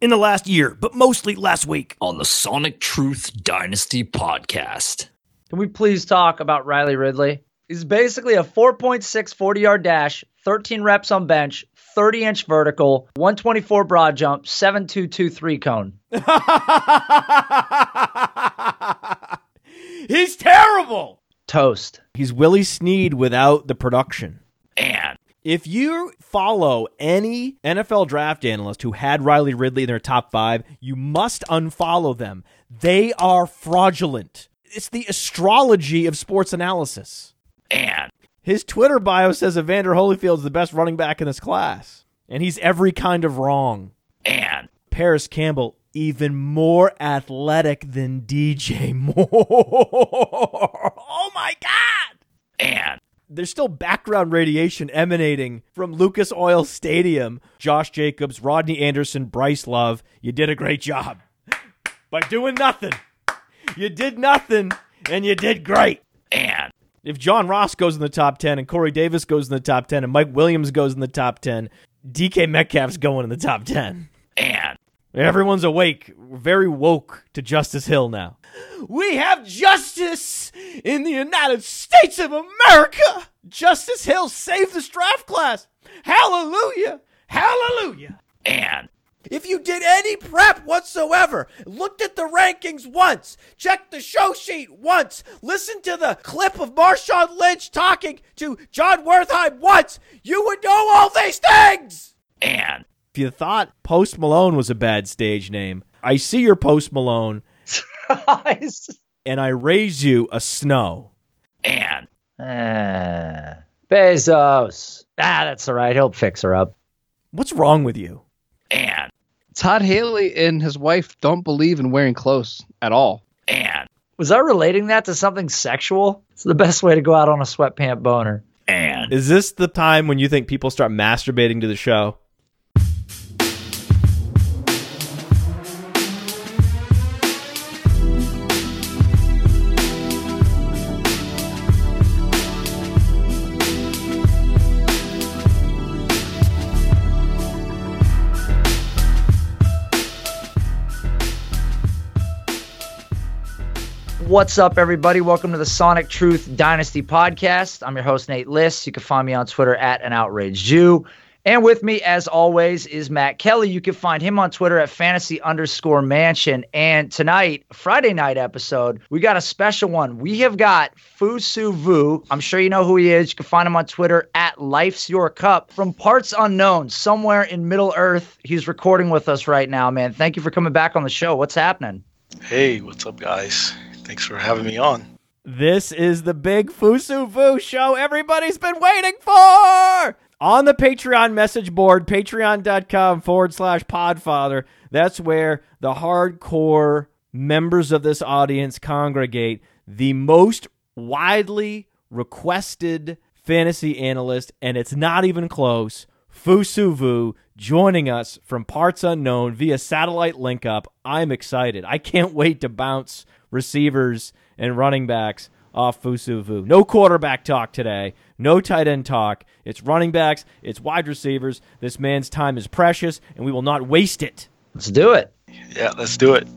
in the last year, but mostly last week. on the Sonic Truth Dynasty podcast. Can we please talk about Riley Ridley? He's basically a 4.6 40 yard dash, 13 reps on bench, 30 inch vertical, 124 broad jump, 7223 cone. He's terrible. Toast. He's Willie Snead without the production. And If you follow any NFL draft analyst who had Riley Ridley in their top five, you must unfollow them. They are fraudulent. It's the astrology of sports analysis. and His Twitter bio says Evander Holyfield's the best running back in this class, and he's every kind of wrong. and Parris Campbell, even more athletic than DJ Moore. oh my God! and There's still background radiation emanating from Lucas Oil Stadium. Josh Jacobs, Rodney Anderson, Bryce Love, you did a great job by doing nothing. You did nothing, and you did great. and If John Ross goes in the top 10 and Corey Davis goes in the top 10 and Mike Williams goes in the top 10, DK Metcalf's going in the top 10. and Everyone's awake. Very woke to Justice Hill now. We have justice in the United States of America. Justice Hill saved this draft class. Hallelujah. Hallelujah. and If you did any prep whatsoever, looked at the rankings once, checked the show sheet once, listened to the clip of Marshawn Lynch talking to John Wertheim once, you would know all these things. and you thought Post Malone was a bad stage name, I see your Post Malone and I raise you a snow. and Eh, Bezos. Ah, that's all right. He'll fix her up. What's wrong with you? and Todd Haley and his wife don't believe in wearing clothes at all. and Was I relating that to something sexual? It's the best way to go out on a sweatpant boner. and Is this the time when you think people start masturbating to the show? What's up, everybody? Welcome to the Sonic Truth Dynasty podcast. I'm your host, Nate List. You can find me on Twitter at an outraged Jew. And with me, as always, is Matt Kelly. You can find him on Twitter at fantasy underscore mansion. And tonight, Friday night episode, we got a special one. We have got Fusu Vu. I'm sure you know who he is. You can find him on Twitter at Life's Your Cup from parts unknown, somewhere in Middle Earth. He's recording with us right now, man. Thank you for coming back on the show. What's happening? Hey, what's up, guys? Thanks for having me on. This is the big Fusu Vu show everybody's been waiting for! On the Patreon message board, patreon.com forward slash podfather, that's where the hardcore members of this audience congregate. The most widely requested fantasy analyst, and it's not even close, Fusu Vu, joining us from parts unknown via satellite link up. I'm excited. I can't wait to bounce receivers and running backs off Fusu Vu. No quarterback talk today. No tight end talk. It's running backs. It's wide receivers. This man's time is precious, and we will not waste it. Let's do it. Yeah, let's do it.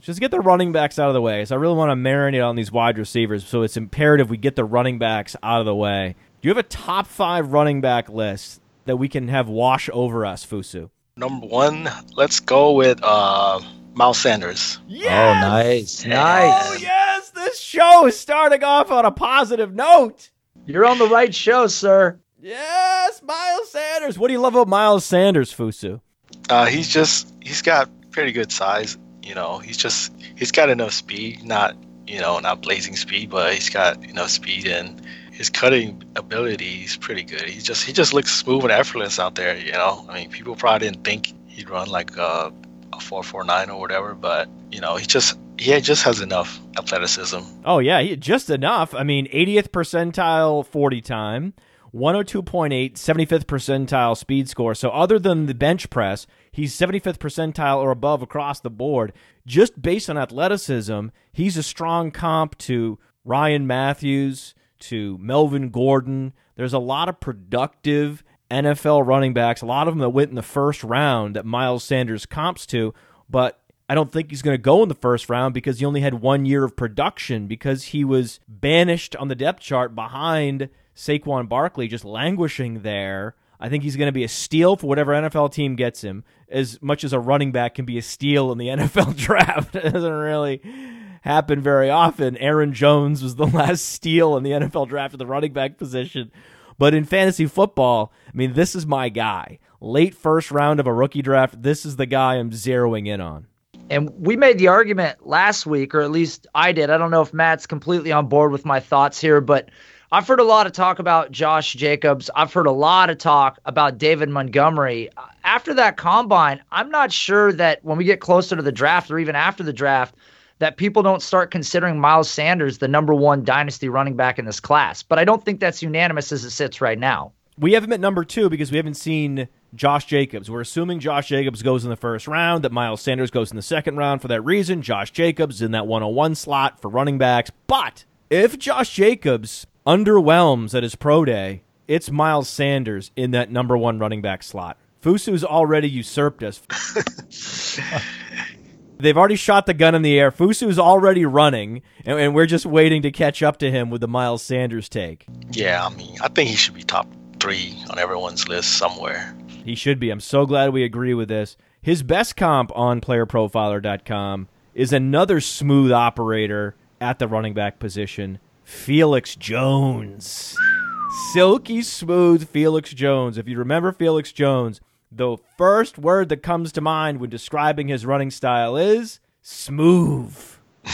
Just get the running backs out of the way. So I really want to marinate on these wide receivers. So it's imperative we get the running backs out of the way. Do you have a top five running back list that we can have wash over us, Fusu? Number one, let's go with uh, Miles Sanders. Oh, nice. Nice. Oh yes, this show is starting off on a positive note. You're on the right show, sir. Yes, Miles Sanders. What do you love about Miles Sanders, Fusu? Uh, he's just he's got pretty good size. You know, he's just he's got enough speed, not you know not blazing speed, but he's got enough speed and his cutting ability is pretty good. He just he just looks smooth and effortless out there. You know, I mean, people probably didn't think he'd run like a, a four four nine or whatever, but you know, he just he just has enough athleticism. Oh yeah, he, just enough. I mean, 80th percentile 40 time, 102.8, 75th percentile speed score. So other than the bench press, he's 75th percentile or above across the board. Just based on athleticism, he's a strong comp to Ryan Mathews, to Melvin Gordon. There's a lot of productive NFL running backs, a lot of them that went in the first round that Miles Sanders comps to, but I don't think he's going to go in the first round because he only had one year of production because he was banished on the depth chart behind Saquon Barkley, just languishing there. I think he's going to be a steal for whatever NFL team gets him, as much as a running back can be a steal in the NFL draft. it doesn't really happen very often. Aaron Jones was the last steal in the NFL draft at the running back position. But in fantasy football, I mean, this is my guy. Late first round of a rookie draft, this is the guy I'm zeroing in on. And we made the argument last week, or at least I did. I don't know if Matt's completely on board with my thoughts here, but I've heard a lot of talk about Josh Jacobs. I've heard a lot of talk about David Montgomery. After that combine, I'm not sure that when we get closer to the draft or even after the draft, that people don't start considering Miles Sanders the number one dynasty running back in this class. But I don't think that's unanimous as it sits right now. We have him at number two because we haven't seen Josh Jacobs. We're assuming Josh Jacobs goes in the first round, that Miles Sanders goes in the second round for that reason. Josh Jacobs is in that 101 slot for running backs. But if Josh Jacobs underwhelms at his pro day, it's Miles Sanders in that number one running back slot. Fusu's already usurped us. They've already shot the gun in the air. Fusu's already running, and, and, we're just waiting to catch up to him with the Miles Sanders take. Yeah, I mean, I think he should be top three on everyone's list somewhere. He should be. I'm so glad we agree with this. His best comp on playerprofiler.com is another smooth operator at the running back position, Felix Jones. Silky smooth Felix Jones. If you remember Felix Jones, the first word that comes to mind when describing his running style is smooth.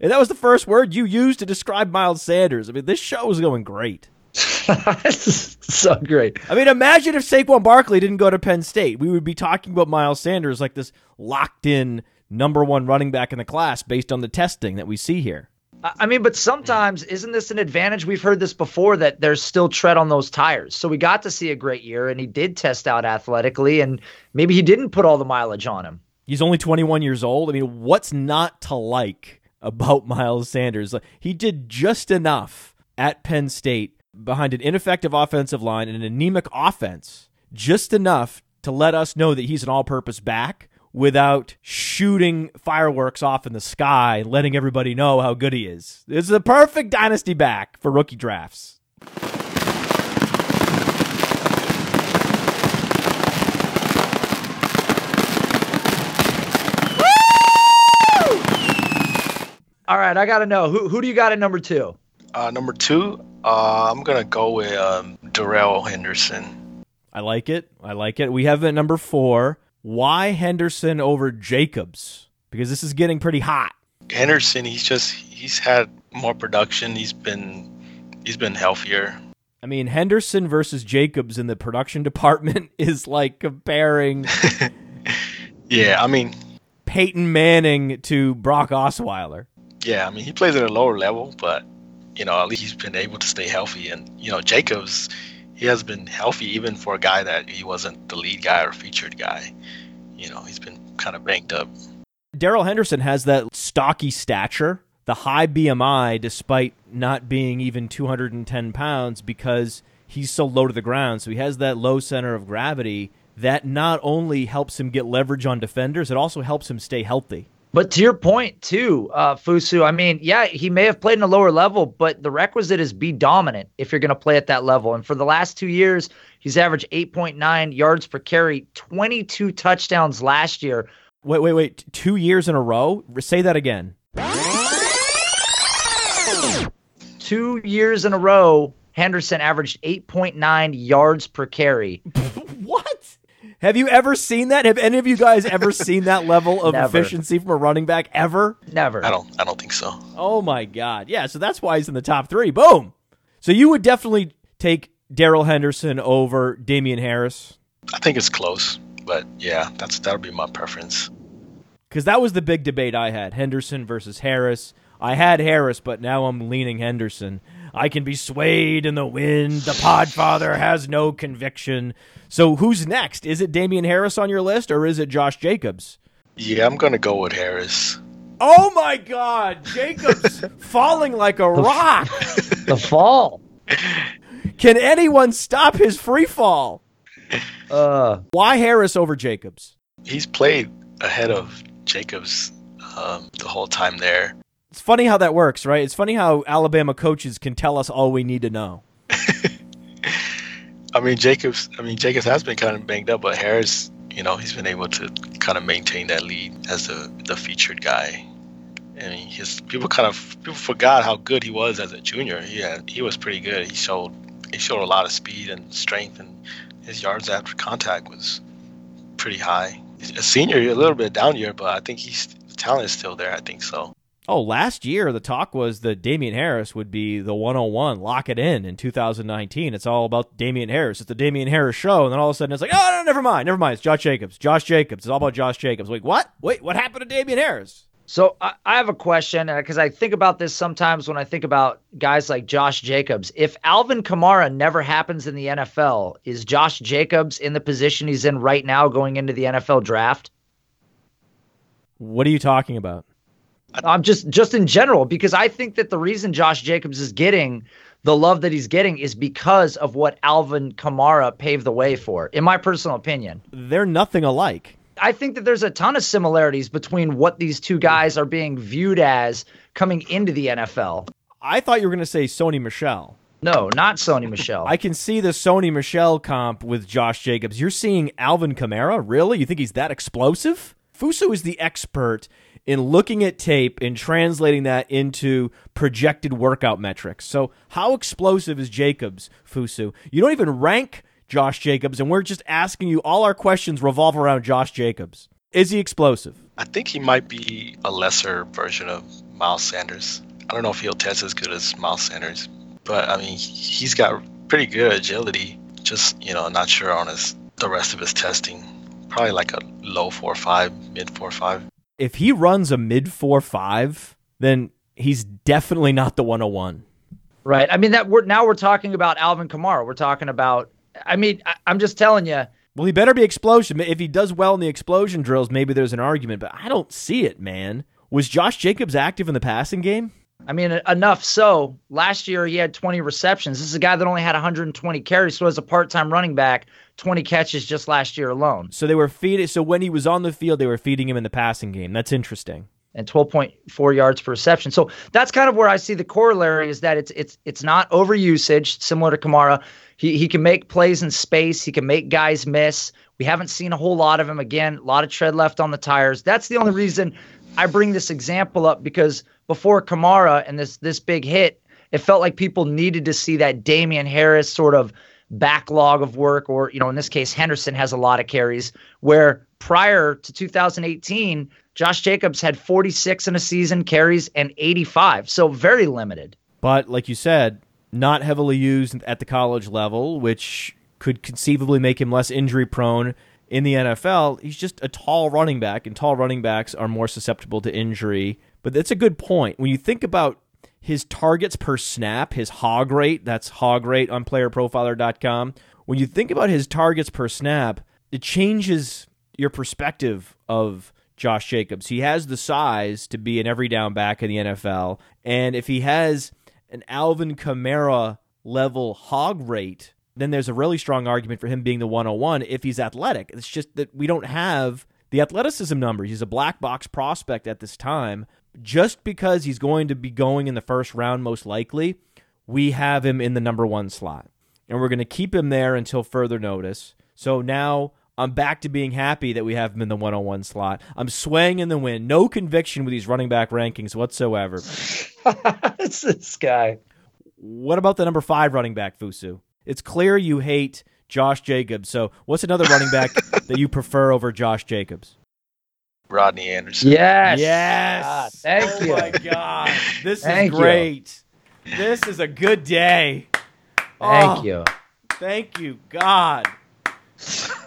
and that was the first word you used to describe Miles Sanders. I mean, this show is going great. so great. I mean, imagine if Saquon Barkley didn't go to Penn State. We would be talking about Miles Sanders like this locked in number one running back in the class based on the testing that we see here. I mean, but sometimes isn't this an advantage? We've heard this before that there's still tread on those tires. So we got to see a great year, and he did test out athletically, and maybe he didn't put all the mileage on him. He's only 21 years old. I mean, what's not to like about Miles Sanders? He did just enough at Penn State behind an ineffective offensive line and an anemic offense, just enough to let us know that he's an all purpose back without shooting fireworks off in the sky, letting everybody know how good he is. This is a perfect dynasty back for rookie drafts. All right, I got to know who who do you got at number two? Uh, number two, uh, I'm gonna go with um, Darrell Henderson. I like it. I like it. We have at number four. Why Henderson over Jacobs? Because this is getting pretty hot. Henderson, he's just he's had more production. He's been he's been healthier. I mean, Henderson versus Jacobs in the production department is like comparing. yeah, I mean, Peyton Manning to Brock Osweiler. Yeah, I mean, he plays at a lower level, but you know, at least he's been able to stay healthy. And you know, Jacobs, he has been healthy even for a guy that he wasn't the lead guy or featured guy. You know, he's been kind of banged up. Darrell Henderson has that stocky stature, the high BMI, despite not being even 210 pounds because he's so low to the ground. So he has that low center of gravity that not only helps him get leverage on defenders, it also helps him stay healthy. But to your point too, uh, Fusu, I mean, yeah, he may have played in a lower level, but the requisite is be dominant if you're going to play at that level. And for the last two years, he's averaged 8.9 yards per carry, 22 touchdowns last year. Wait, wait, wait. Two years in a row? Say that again. Two years in a row, Henderson averaged 8.9 yards per carry. what? Have you ever seen that? Have any of you guys ever seen that level of Never. efficiency from a running back ever? Never. I don't I don't think so. Oh my god. Yeah, so that's why he's in the top 3. Boom. So you would definitely take Darrell Henderson over Damien Harris? I think it's close, but yeah, that's that'll be my preference. Cuz that was the big debate I had, Henderson versus Harris. I had Harris, but now I'm leaning Henderson. I can be swayed in the wind. The Podfather has no conviction. So who's next? Is it Damien Harris on your list or is it Josh Jacobs? Yeah, I'm gonna go with Harris. Oh my God, Jacobs falling like a rock. The fall. Can anyone stop his free fall? Uh, Why Harris over Jacobs? He's played ahead of Jacobs um, the whole time there. It's funny how that works, right? It's funny how Alabama coaches can tell us all we need to know. I mean, Jacobs. I mean, Jacobs has been kind of banged up, but Harris, you know, he's been able to kind of maintain that lead as the the featured guy. I mean, his people kind of people forgot how good he was as a junior. He had, he was pretty good. He showed he showed a lot of speed and strength, and his yards after contact was pretty high. A senior, a little bit down year, but I think he's the talent is still there. I think so. Oh, last year the talk was that Damien Harris would be the 101, lock it in in 2019. It's all about Damien Harris. It's the Damien Harris show, and then all of a sudden it's like, oh no, never mind, never mind. It's Josh Jacobs. Josh Jacobs. It's all about Josh Jacobs. Like what? Wait, what happened to Damien Harris? So I, I have a question uh, because I think about this sometimes when I think about guys like Josh Jacobs. If Alvin Kamara never happens in the NFL, is Josh Jacobs in the position he's in right now going into the NFL draft? What are you talking about? I'm just just in general because I think that the reason Josh Jacobs is getting the love that he's getting is because of what Alvin Kamara paved the way for. In my personal opinion, They're nothing alike. I think that there's a ton of similarities between what these two guys are being viewed as coming into the NFL. I thought you were going to say Sony Michel. No, not Sony Michel. I can see the Sony Michel comp with Josh Jacobs. You're seeing Alvin Kamara? Really? You think he's that explosive? Fusu is the expert in looking at tape and translating that into projected workout metrics. So, how explosive is Jacobs, Fusu? You don't even rank Josh Jacobs, and we're just asking you all our questions revolve around Josh Jacobs. Is he explosive? I think he might be a lesser version of Miles Sanders. I don't know if he'll test as good as Miles Sanders, but I mean, he's got pretty good agility. Just you know, not sure on his the rest of his testing. Probably like a low four five, mid four five. If he runs a mid 4 5, then he's definitely not the 101. right. I mean that we're now we're talking about Alvin Kamara. We're talking about I mean, I, I'm just telling you, Well, he better be explosion. If he does well in the explosion drills, maybe there's an argument, but I don't see it, man. Was Josh Jacobs active in the passing game? I mean, enough so. Last year he had 20 receptions. This is a guy that only had 120 carries. So as a part-time running back, 20 catches just last year alone, So they were feeding. So when he was on the field, they were feeding him in the passing game. That's interesting. and 12.4 yards per reception. So that's kind of where I see the corollary is that it's it's it's not overusage, similar to Kamara. He he can make plays in space. He can make guys miss. We haven't seen a whole lot of him again. A lot of tread left on the tires. That's the only reason I bring this example up because before Kamara and this this big hit, it felt like people needed to see that Damien Harris sort of backlog of work, or you know, in this case, Henderson has a lot of carries. Where prior to 2018, Josh Jacobs had 46 in a season carries and 85, so very limited. But like you said, not heavily used at the college level, which could conceivably make him less injury prone in the NFL. He's just a tall running back, and tall running backs are more susceptible to injury. But that's a good point. When you think about his targets per snap, his hog rate, that's hog rate on playerprofiler.com. When you think about his targets per snap, it changes your perspective of Josh Jacobs. He has the size to be an every down back in the NFL. And if he has an Alvin Kamara level hog rate, then there's a really strong argument for him being the 101 if he's athletic. It's just that we don't have the athleticism numbers. He's a black box prospect at this time. Just because he's going to be going in the first round, most likely, we have him in the number one slot. And we're going to keep him there until further notice. So now I'm back to being happy that we have him in the 101 slot. I'm swaying in the wind. No conviction with these running back rankings whatsoever. it's this guy. What about the number five running back, Fusu? It's clear you hate Josh Jacobs. So what's another running back that you prefer over Josh Jacobs? Rodney Anderson. Yes. Yes. Ah, thank oh you. my God. This Thank is you. great. This is a good day. Thank Oh, you. Thank you, God.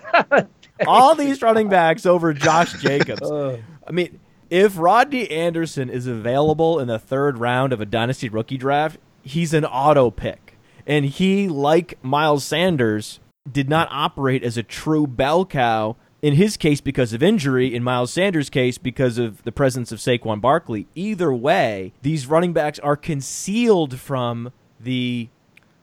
All these running backs over Josh Jacobs. I mean, if Rodney Anderson is available in the third round of a dynasty rookie draft, he's an auto pick. And he, like Miles Sanders, did not operate as a true bell cow. In his case, because of injury. In Miles Sanders' case, because of the presence of Saquon Barkley. Either way, these running backs are concealed from the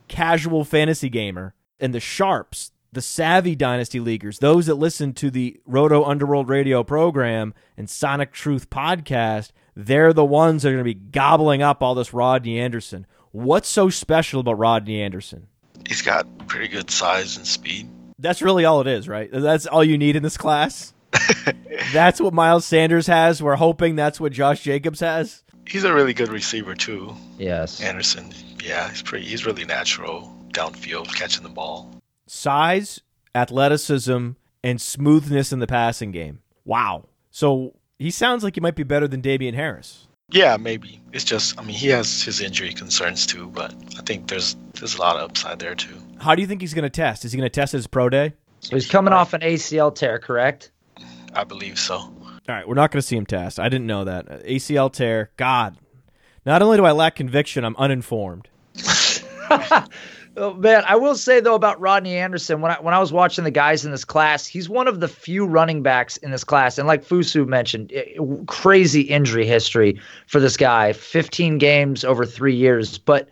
casual fantasy gamer and the sharps, the savvy dynasty leaguers, those that listen to the Roto Underworld radio program and Sonic Truth podcast, they're the ones that are going to be gobbling up all this Rodney Anderson. What's so special about Rodney Anderson? He's got pretty good size and speed. That's really all it is, right? That's all you need in this class. that's what Miles Sanders has. We're hoping that's what Josh Jacobs has. He's a really good receiver too. Yes. Anderson. Yeah, he's pretty. He's really natural downfield catching the ball. Size, athleticism, and smoothness in the passing game. Wow. So he sounds like he might be better than Damien Harris. Yeah, maybe. It's just, I mean, he has his injury concerns too, but I think there's there's a lot of upside there too. How do you think he's going to test? Is he going to test his pro day? He's coming off an ACL tear, correct? I believe so. All right, we're not going to see him test. I didn't know that. ACL tear. God. Not only do I lack conviction, I'm uninformed. Oh, man, I will say though about Rodney Anderson, when I when I was watching the guys in this class, he's one of the few running backs in this class, and like Fusu mentioned, it, crazy injury history for this guy, 15 games over three years. But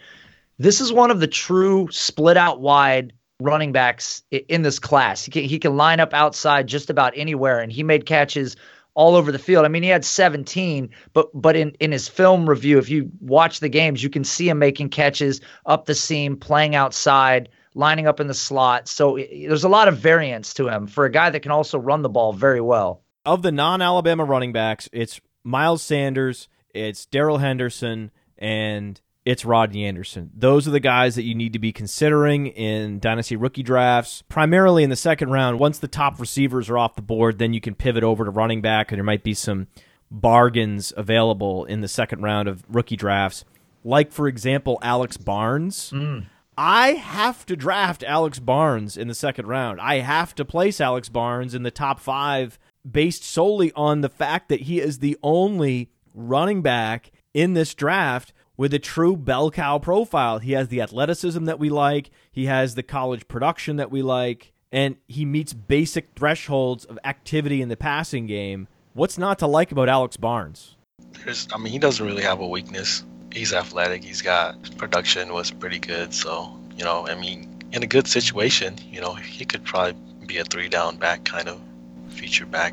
this is one of the true split out wide running backs in this class. He can, he can line up outside just about anywhere, and he made catches all over the field. I mean, he had 17, but but in in his film review, if you watch the games, you can see him making catches up the seam, playing outside, lining up in the slot. So it, there's a lot of variance to him for a guy that can also run the ball very well. Of the non-Alabama running backs, it's Miles Sanders, it's Darrell Henderson, and it's Rodney Anderson. Those are the guys that you need to be considering in dynasty rookie drafts, primarily in the second round. Once the top receivers are off the board, then you can pivot over to running back, and there might be some bargains available in the second round of rookie drafts. Like, for example, Alex Barnes. Mm. I have to draft Alex Barnes in the second round. I have to place Alex Barnes in the top five based solely on the fact that he is the only running back in this draft with a true bell cow profile. He has the athleticism that we like, he has the college production that we like, and he meets basic thresholds of activity in the passing game. What's not to like about Alex Barnes? There's, I mean, he doesn't really have a weakness. He's athletic. He's got production was pretty good. So you know, I mean, in a good situation, you know, he could probably be a three down back kind of feature back.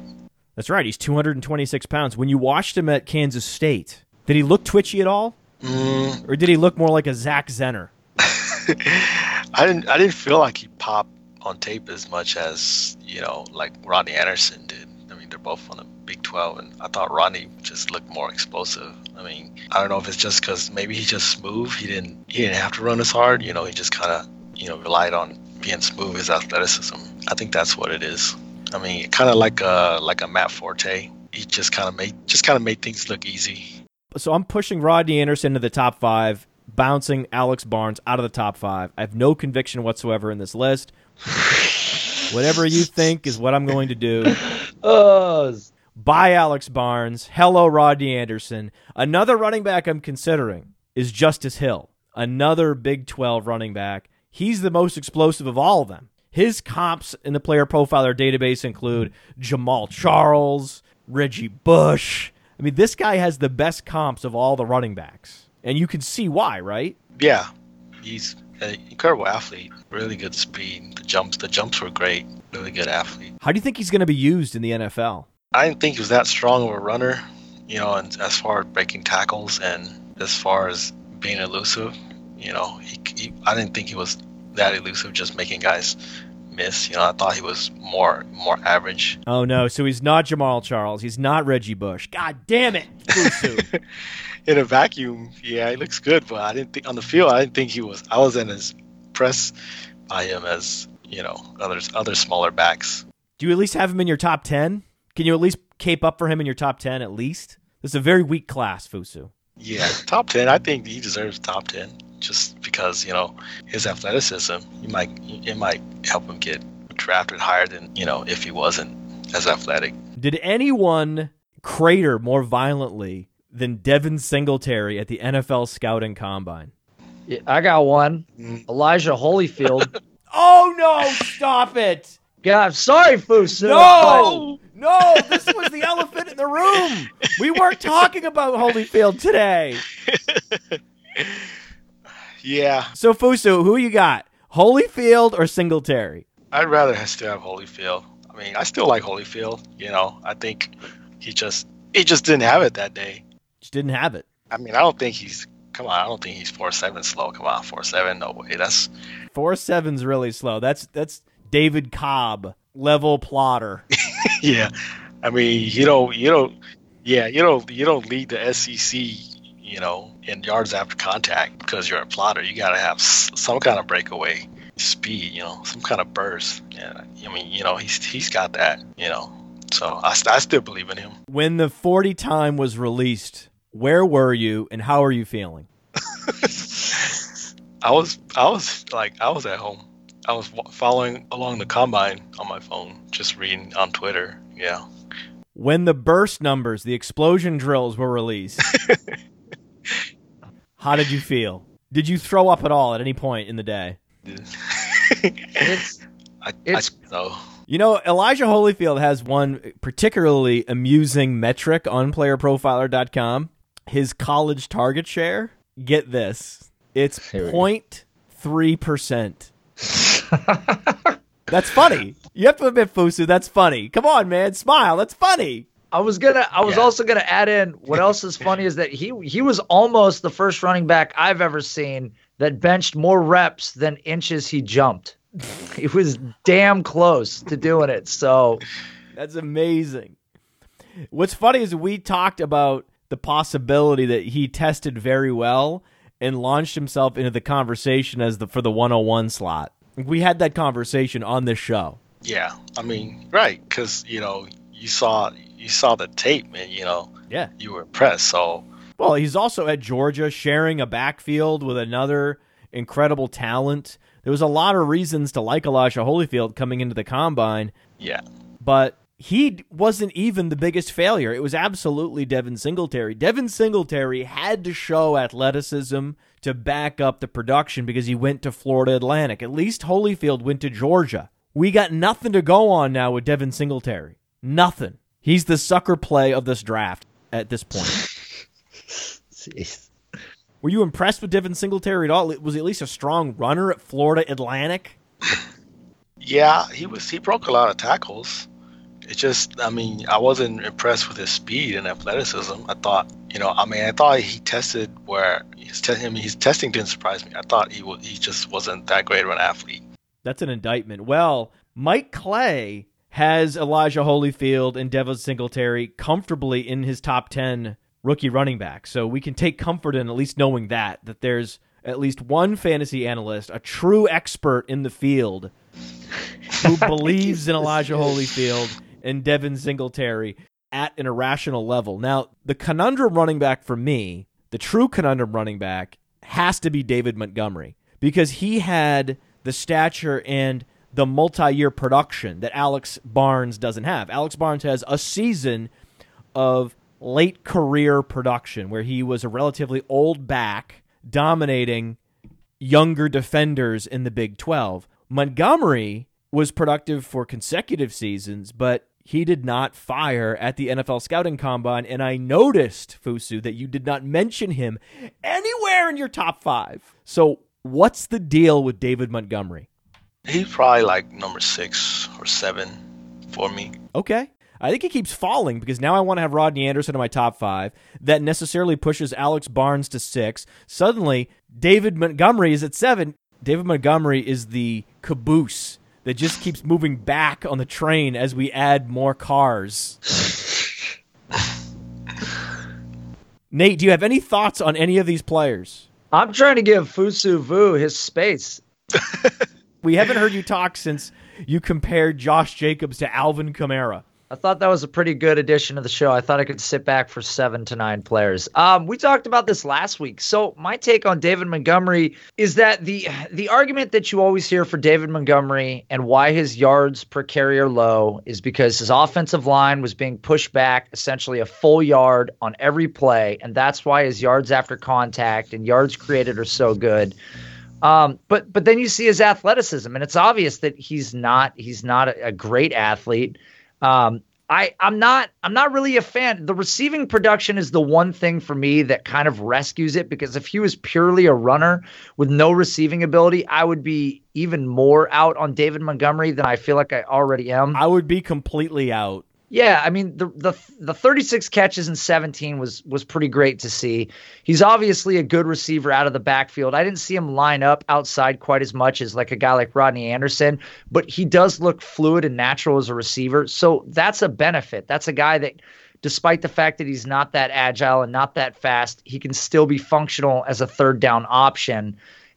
That's right. He's 226 pounds. When you watched him at Kansas State, did he look twitchy at all? Mm, Or did he look more like a Zach Zenner? I didn't. I didn't feel like he popped on tape as much as you know, like Rodney Anderson did. I mean, they're both on the Big 12, and I thought Rodney just looked more explosive. I mean, I don't know if it's just because maybe he's just smooth. He didn't. He didn't have to run as hard. You know, he just kind of you know relied on being smooth, his athleticism. I think that's what it is. I mean, kind of like a like a Matt Forte. He just kind of made just kind of made things look easy. So I'm pushing Rodney Anderson to the top five, bouncing Alex Barnes out of the top five. I have no conviction whatsoever in this list. Whatever you think is what I'm going to do. Oh, Bye, Alex Barnes. Hello, Rodney Anderson. Another running back I'm considering is Justice Hill, another Big 12 running back. He's the most explosive of all of them. His comps in the player profiler database include Jamaal Charles, Reggie Bush. I mean, this guy has the best comps of all the running backs. And you can see why, right? Yeah, he's an incredible athlete. Really good speed. The jumps, the jumps were great. Really good athlete. How do you think he's going to be used in the NFL? I didn't think he was that strong of a runner, you know, and as far as breaking tackles and as far as being elusive, you know, he, he I didn't think he was that elusive, just making guys miss. You know, I thought he was more more average. Oh, no. So he's not Jamaal Charles. He's not Reggie Bush. God damn it. Fusu. In a vacuum, yeah, he looks good, but I didn't think on the field. I didn't think he was. I wasn't as impressed by him as you know others other smaller backs. Do you at least have him in your top 10? Can you at least cape up for him in your top 10 at least? This is a very weak class, Fusu. Yeah, top ten. I think he deserves top ten just because you know his athleticism. You might it might help him get drafted higher than you know if he wasn't as athletic. Did anyone crater more violently than Devin Singletary at the NFL scouting combine? yeah, I got one. Mm. Elijah Holyfield. Oh no, stop it. God, sorry, Fusu. No! No, this was the elephant in the room. We weren't talking about Holyfield today. Yeah, So Fusu, who you got? Holyfield or Singletary? I'd rather still have Holyfield. I mean, I still like Holyfield. You know, I think he just he just didn't have it that day. Just didn't have it. I mean, I don't think he's come on. I don't think he's four seven slow. Come on, four seven. No way. That's Four seven's really slow. That's that's David Cobb level plotter. yeah. I mean, you don't you don't yeah you don't you don't lead the SEC. You know, in yards after contact because you're a plotter. You got to have s- some kind of breakaway speed. You know, some kind of burst. Yeah. I mean, you know, he's he's got that. You know, so I, I still believe in him. when the 40 time was released, where were you and how are you feeling? I was I was like I was at home. I was following along the combine on my phone, just reading on Twitter. Yeah. When the burst numbers, the explosion drills were released, how did you feel? Did you throw up at all at any point in the day? It's I, It's- I so You know, Elijah Holyfield has one particularly amusing metric on playerprofiler.com. His college target share. Get this. It's Here 0.3%. That's funny. You have to admit, Fusu, that's funny. Come on, man. Smile. That's funny. I was gonna. I was Yeah. also gonna add in. What else is funny is that he he was almost the first running back I've ever seen that benched more reps than inches he jumped. He was damn close to doing it. So That's amazing. What's funny is we talked about the possibility that he tested very well and launched himself into the conversation as the for the 101 slot. We had that conversation on this show. yeah. I mean, right? Because you know you saw you saw the tape, and you know Yeah. you were impressed. So Well, he's also at Georgia sharing a backfield with another incredible talent. There was a lot of reasons to like Elijah Holyfield coming into the combine, yeah, but he wasn't even the biggest failure. It was absolutely Devin Singletary. Devin Singletary had to show athleticism to back up the production because he went to Florida Atlantic. At least Holyfield went to Georgia. We got nothing to go on now with Devin Singletary. Nothing. He's the sucker play of this draft at this point. Were you impressed with Devin Singletary at all? Was he at least a strong runner at Florida Atlantic? yeah. He was he broke a lot of tackles. It just, I mean, I wasn't impressed with his speed and athleticism. I thought, you know, I mean, I thought he tested where he's te- I mean, his testing didn't surprise me. I thought he wa he just wasn't that great of an athlete. That's an indictment. Well, Mike Clay has Elijah Holyfield and Devin Singletary comfortably in his top 10 rookie running back. So we can take comfort in at least knowing that, that there's at least one fantasy analyst, a true expert in the field, who believes in Elijah Holyfield and Devin Singletary at an irrational level. Now, the conundrum running back for me, the true conundrum running back, has to be David Montgomery because he had the stature and the multi-year production that Alex Barnes doesn't have. Alex Barnes has a season of late career production where he was a relatively old back dominating younger defenders in the Big 12. Montgomery was productive for consecutive seasons, but he did not fire at the NFL scouting combine. And I noticed, Fusu, that you did not mention him anywhere in your top five. So, what's the deal with David Montgomery? He's probably like number six or seven for me. Okay. I think he keeps falling because now I want to have Rodney Anderson in my top five. That necessarily pushes Alex Barnes to six. Suddenly, David Montgomery is at seven. David Montgomery is the caboose that just keeps moving back on the train as we add more cars. Nate, do you have any thoughts on any of these players? I'm trying to give Fusu Vu his space. We haven't heard you talk since you compared Josh Jacobs to Alvin Kamara. I thought that was a pretty good addition to the show. I thought I could sit back for seven to nine players. Um, we talked about this last week. So my take on David Montgomery is that the the argument that you always hear for David Montgomery and why his yards per carry are low is because his offensive line was being pushed back essentially a full yard on every play, and that's why his yards after contact and yards created are so good. Um, but but then you see his athleticism, and it's obvious that he's not he's not a, a great athlete. Um, I I'm not I'm not really a fan. The receiving production is the one thing for me that kind of rescues it because if he was purely a runner with no receiving ability, I would be even more out on David Montgomery than I feel like I already am. I would be completely out. Yeah, I mean the the the 36 catches in 17 was was pretty great to see. He's obviously a good receiver out of the backfield. I didn't see him line up outside quite as much as like a guy like Rodney Anderson, but he does look fluid and natural as a receiver. So that's a benefit. That's a guy that despite the fact that he's not that agile and not that fast, he can still be functional as a third down option.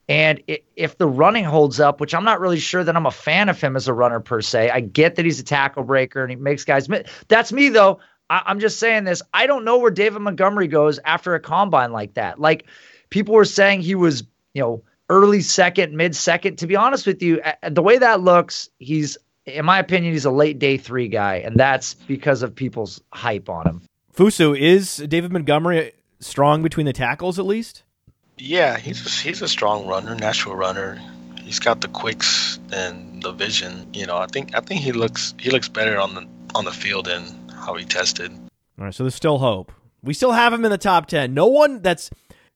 And if the running holds up, which I'm not really sure that I'm a fan of him as a runner per se, I get that he's a tackle breaker and he makes guys miss. That's me though. I, I'm just saying this. I don't know where David Montgomery goes after a combine like that. Like people were saying he was, you know, early second, mid second. To be honest with you, the way that looks, he's, in my opinion, he's a late day three guy, and that's because of people's hype on him. Fusu is David Montgomery strong between the tackles at least. Yeah, he's a, he's a strong runner, natural runner. He's got the quicks and the vision. You know, I think I think he looks he looks better on the on the field than how he tested. All right, so there's still hope. We still have him in the top ten. No one that's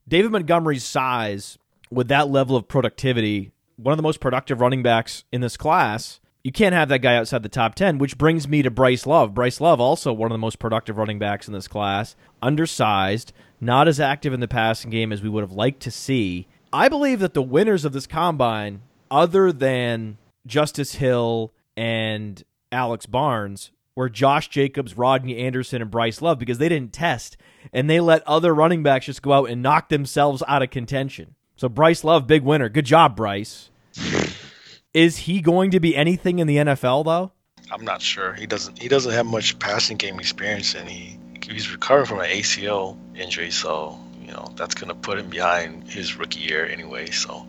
David Montgomery's size with that level of productivity, one of the most productive running backs in this class. You can't have that guy outside the top 10, which brings me to Bryce Love. Bryce Love, also one of the most productive running backs in this class, undersized, not as active in the passing game as we would have liked to see. I believe that the winners of this combine, other than Justice Hill and Alex Barnes, were Josh Jacobs, Rodney Anderson, and Bryce Love because they didn't test and they let other running backs just go out and knock themselves out of contention. So Bryce Love, big winner. Good job, Bryce. Is he going to be anything in the NFL though? I'm not sure. He doesn't. He doesn't have much passing game experience, and he he's recovering from an ACL injury, so you know that's gonna put him behind his rookie year anyway. So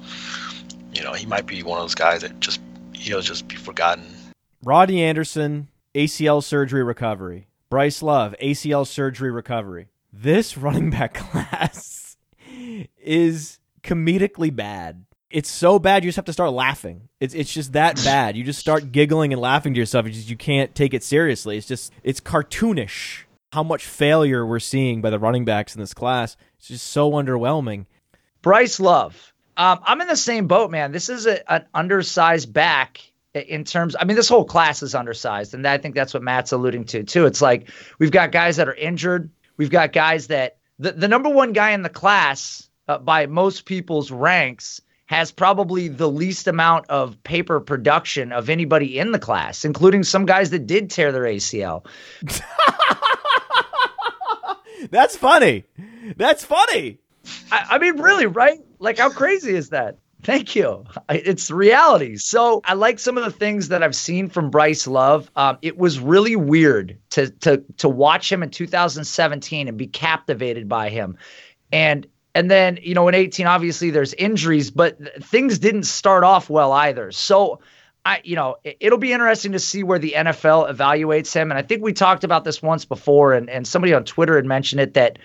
you know he might be one of those guys that just he'll just be forgotten. Rodney Anderson, ACL surgery recovery. Bryce Love, ACL surgery recovery. This running back class is comedically bad. It's so bad you just have to start laughing. It's it's just that bad. You just start giggling and laughing to yourself. You just you can't take it seriously. It's just it's cartoonish how much failure we're seeing by the running backs in this class. It's just so underwhelming. Bryce Love. Um, I'm in the same boat, man. This is a, an undersized back in terms. I mean, this whole class is undersized, and I think that's what Matt's alluding to too. It's like we've got guys that are injured. We've got guys that the, the number one guy in the class uh, by most people's ranks has probably the least amount of paper production of anybody in the class, including some guys that did tear their ACL. That's funny. That's funny. I, I, mean, really, right? Like, how crazy is that? Thank you. It's reality. So I like some of the things that I've seen from Bryce Love. Um, it was really weird to to to watch him in 2017 and be captivated by him, and and then you know in 18 obviously there's injuries, but things didn't start off well either. So I, you know, it'll be interesting to see where the NFL evaluates him. And I think we talked about this once before, and, and somebody on Twitter had mentioned it that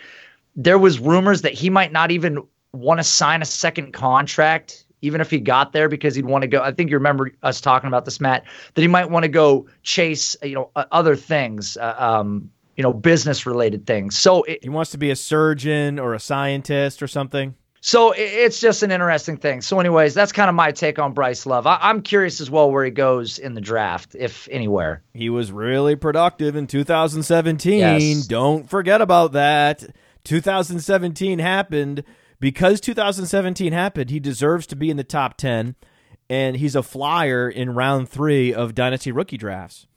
there was rumors that he might not even want to sign a second contract, even if he got there, because he'd want to go. I think you remember us talking about this, Matt, that he might want to go chase, you know, other things, uh, um, you know, business related things. So it, he wants to be a surgeon or a scientist or something. So it's just an interesting thing. So, anyways, that's kind of my take on Bryce Love. I- am curious as well where he goes in the draft, if anywhere. He was really productive in 2017. Yes. Don't forget about that. 2017 happened. Because 2017 happened, he deserves to be in the top 10, and he's a flyer in round three of Dynasty rookie drafts.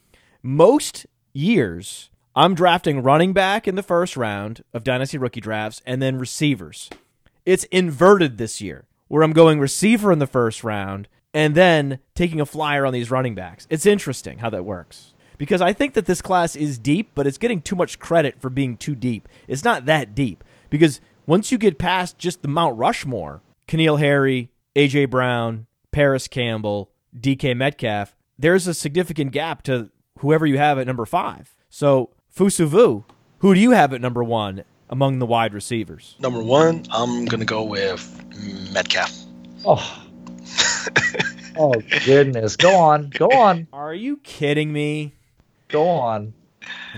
Most years, I'm drafting running back in the first round of Dynasty rookie drafts and then receivers. It's inverted this year, where I'm going receiver in the first round and then taking a flyer on these running backs. It's interesting how that works. Because I think that this class is deep, but it's getting too much credit for being too deep. It's not that deep. Because once you get past just the Mount Rushmore, N'Keal Harry, AJ Brown, Parris Campbell, DK Metcalf, there's a significant gap to whoever you have at number five. So, Fusuvu, who do you have at number one? Among the wide receivers? Number one, I'm gonna go with Metcalf. Oh. oh goodness! Go on, go on. Are you kidding me? Go on.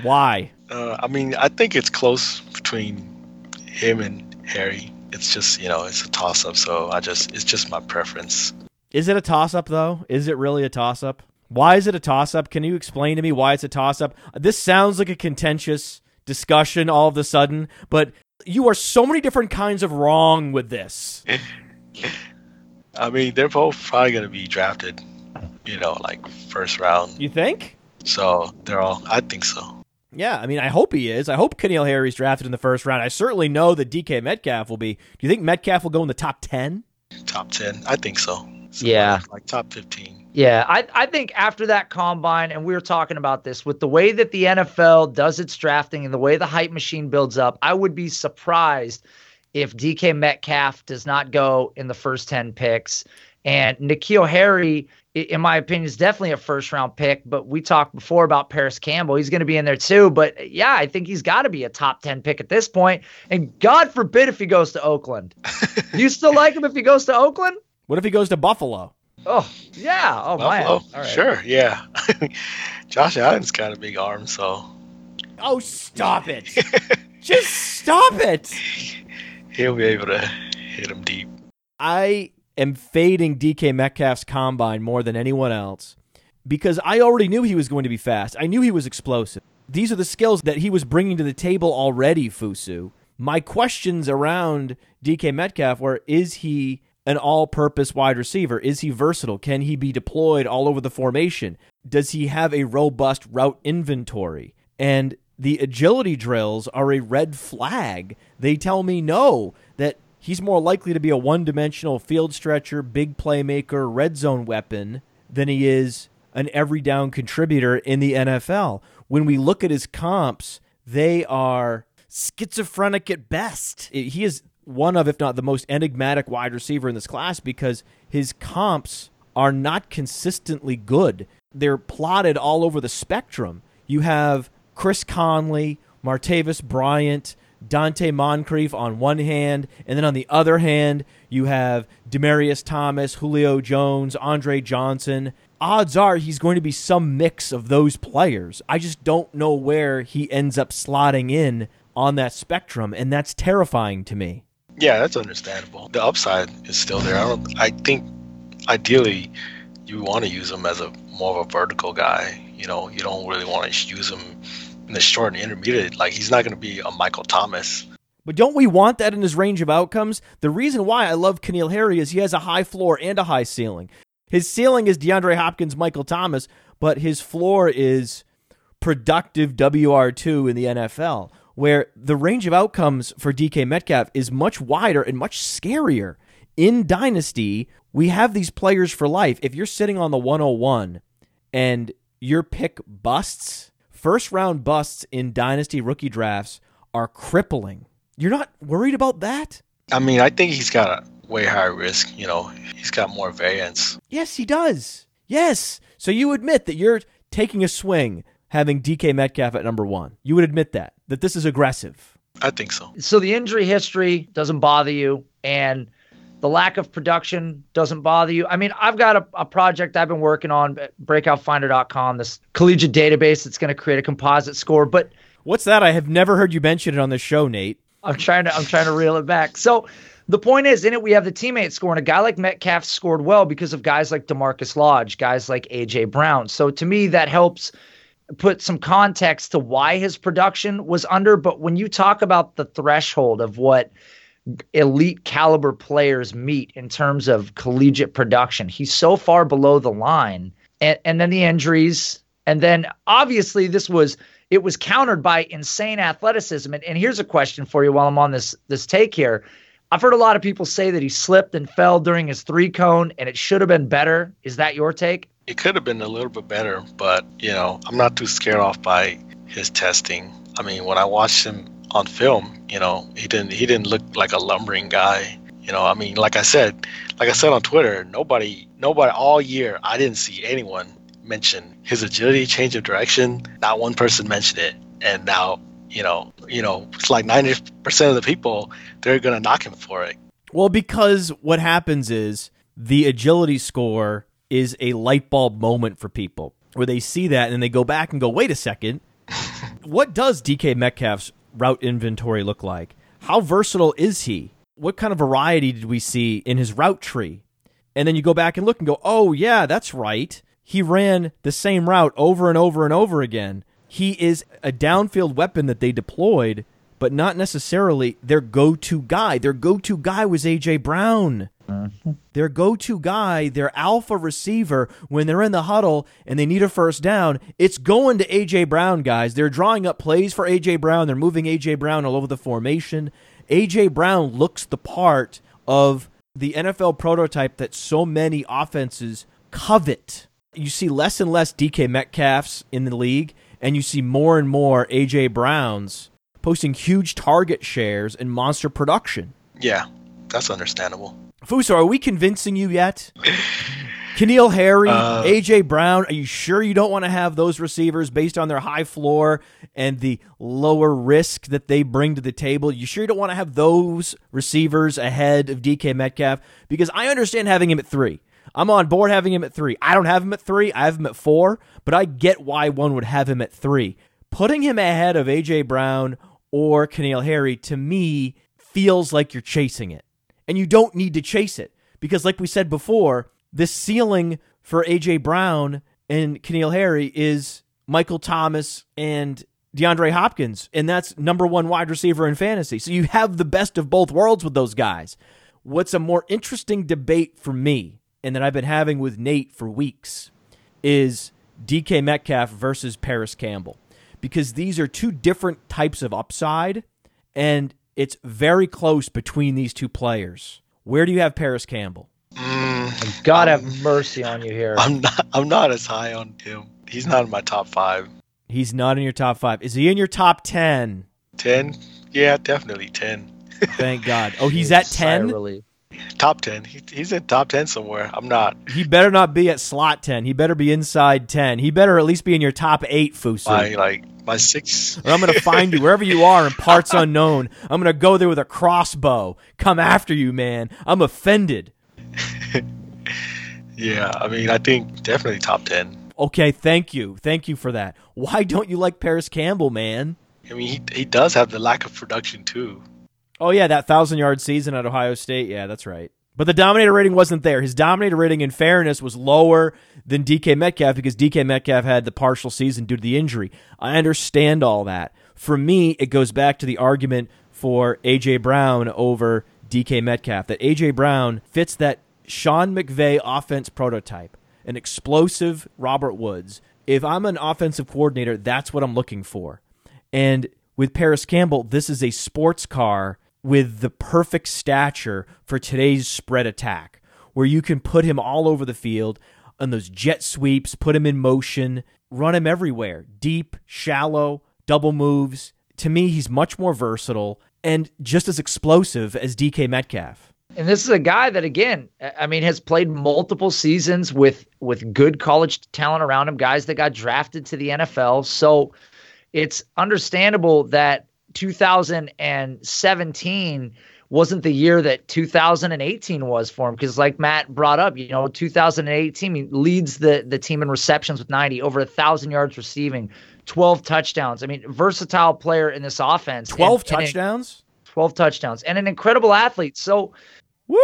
Why? Uh, I mean, I think it's close between him and Harry. It's just you know, it's a toss up. So I just it's just my preference. Is it a toss up though? Is it really a toss up? Why is it a toss up? Can you explain to me why it's a toss up? This sounds like a contentious discussion all of a sudden, but you are so many different kinds of wrong with this. I mean, they're both probably gonna be drafted, you know, like first round. You think? So they're all. I think so. Yeah, I mean, I hope he is. I hope N'Keal Harry's drafted in the first round. I certainly know that DK Metcalf will be. Do you think Metcalf will go in the top 10? Top ten. I think so. So, Yeah. Like top fifteen. Yeah, I, I think after that combine, and we were talking about this, with the way that the NFL does its drafting and the way the hype machine builds up, I would be surprised if DK Metcalf does not go in the first 10 picks. And N'Keal Harry, in my opinion, is definitely a first round pick. But we talked before about Parris Campbell. He's going to be in there too. But yeah, I think he's got to be a top 10 pick at this point. And God forbid if he goes to Oakland. You still like him if he goes to Oakland? What if he goes to Buffalo? Oh, yeah. Oh, man. Buffalo. All right. Sure. Yeah. Josh Allen's got a big arm, so Oh, stop it. Just stop it. he'll be able to hit him deep. I am fading DK Metcalf's combine more than anyone else because I already knew he was going to be fast. I knew he was explosive. These are the skills that he was bringing to the table already, Fusu. My questions around DK Metcalf were is he an all purpose wide receiver? Is he versatile? Can he be deployed all over the formation? Does he have a robust route inventory? And the agility drills are a red flag. They tell me no, that he's more likely to be a one dimensional field stretcher, big playmaker, red zone weapon than he is an every down contributor in the NFL. When we look at his comps, they are schizophrenic at best. He is one of, if not the most enigmatic wide receiver in this class because his comps are not consistently good. They're plotted all over the spectrum. You have Chris Conley, Martavis Bryant, Donte Moncrief on one hand, and then on the other hand, you have Demaryius Thomas, Julio Jones, Andre Johnson. Odds are he's going to be some mix of those players. I just don't know where he ends up slotting in on that spectrum, and that's terrifying to me. Yeah, that's understandable. The upside is still there. I don't. I think ideally you want to use him as a more of a vertical guy. You know, you don't really want to use him in the short and intermediate. Like he's not going to be a Michael Thomas. But don't we want that in his range of outcomes? The reason why I love N'Keal Harry is he has a high floor and a high ceiling. His ceiling is DeAndre Hopkins, Michael Thomas, but his floor is productive WR2 in the NFL, where the range of outcomes for DK Metcalf is much wider and much scarier. In Dynasty, we have these players for life. If you're sitting on the 101 and your pick busts, first round busts in Dynasty rookie drafts are crippling. You're not worried about that? I mean, I think he's got a way higher risk. You know, he's got more variance. Yes, he does. Yes. So you admit that you're taking a swing having DK Metcalf at number one. You would admit that, that this is aggressive. I think so. So the injury history doesn't bother you, and the lack of production doesn't bother you. I mean, I've got a, a project I've been working on, breakoutfinder.com, this collegiate database that's going to create a composite score. But What's that? I have never heard you mention it on the show, Nate. I'm trying to I'm trying to reel it back. So the point is, in it we have the teammate score, and a guy like Metcalf scored well because of guys like DaMarkus Lodge, guys like AJ Brown. So to me, that helps put some context to why his production was under. But when you talk about the threshold of what elite caliber players meet in terms of collegiate production, he's so far below the line. And, and then the injuries, and then obviously this was it was countered by insane athleticism. And, and here's a question for you while I'm on this this take here. I've heard a lot of people say that he slipped and fell during his three cone and it should have been better. Is that your take? It could have been a little bit better, but you know, I'm not too scared off by his testing. I mean, when I watched him on film, you know, he didn't he didn't look like a lumbering guy. You know, I mean, like I said, like I said on Twitter, nobody nobody all year I didn't see anyone mention his agility, change of direction. Not one person mentioned it, and now you know, you know, it's like ninety percent of the people they're gonna knock him for it. Well, because what happens is the agility score is a light bulb moment for people where they see that and they go back and go, wait a second. What does DK Metcalf's route inventory look like? How versatile is he? What kind of variety did we see in his route tree? And then you go back and look and go, oh, yeah, that's right. He ran the same route over and over and over again. He is a downfield weapon that they deployed, but not necessarily their go to guy. Their go to guy was A.J. Brown. Their go to guy, their alpha receiver, when they're in the huddle and they need a first down, it's going to A.J. Brown, guys. They're drawing up plays for A.J. Brown. They're moving A.J. Brown all over the formation. A.J. Brown looks the part of the NFL prototype that so many offenses covet. You see less and less DK Metcalfs in the league, and you see more and more A.J. Browns posting huge target shares and monster production. Yeah, that's understandable. Fuso, are we convincing you yet? N'Keal Harry, Uh, AJ Brown, are you sure you don't want to have those receivers based on their high floor and the lower risk that they bring to the table? You sure you don't want to have those receivers ahead of DK Metcalf? Because I understand having him at three. I'm on board having him at three. I don't have him at three. I have him at four, but I get why one would have him at three. Putting him ahead of AJ Brown or N'Keal Harry to me feels like you're chasing it and you don't need to chase it because, like we said before, the ceiling for AJ Brown and N'Keal Harry is Michael Thomas and DeAndre Hopkins, and that's number one wide receiver in fantasy. So you have the best of both worlds with those guys. What's a more interesting debate for me, and that I've been having with Nate for weeks, is DK Metcalf versus Parris Campbell, because these are two different types of upside, and it's very close between these two players. Where do you have Parris Campbell? Mm, God have mercy on you here. I'm not. I'm not as high on him. He's not in my top five. He's not in your top five. Is he in your top 10? Ten? Yeah, definitely ten. Thank God. Oh, he's at 10? relief. Top ten. He, he's in top ten somewhere. I'm not. He better not be at slot 10. He better be inside 10. He better at least be in your top 8, Fusu. My like my six. or I'm going to find you wherever you are in parts unknown. I'm going to go there with a crossbow. Come after you, man. I'm offended. Yeah, I mean, I think definitely top ten. Okay, thank you. Thank you for that. Why don't you like Parris Campbell, man? I mean, he he does have the lack of production too. Oh yeah, that thousand yard season at Ohio State. Yeah, that's right. But the dominator rating wasn't there. His dominator rating, in fairness, was lower than DK Metcalf because DK Metcalf had the partial season due to the injury. I understand all that. For me, it goes back to the argument for AJ Brown over DK Metcalf. That AJ Brown fits that Sean McVay offense prototype, an explosive Robert Woods. If I'm an offensive coordinator, that's what I'm looking for. And with Parris Campbell, this is a sports car with the perfect stature for today's spread attack, where you can put him all over the field on those jet sweeps, put him in motion, run him everywhere deep, shallow, double moves. To me, he's much more versatile and just as explosive as DK Metcalf. And this is a guy that, again, I mean, has played multiple seasons with with good college talent around him, guys that got drafted to the NFL. So it's understandable that 2017 wasn't the year that 2018 was for him because like matt brought up you know 2018 he leads the the team in receptions with 90 over a thousand yards receiving 12 touchdowns i mean versatile player in this offense 12 and- and touchdowns? 12 touchdowns and an incredible athlete so Woo!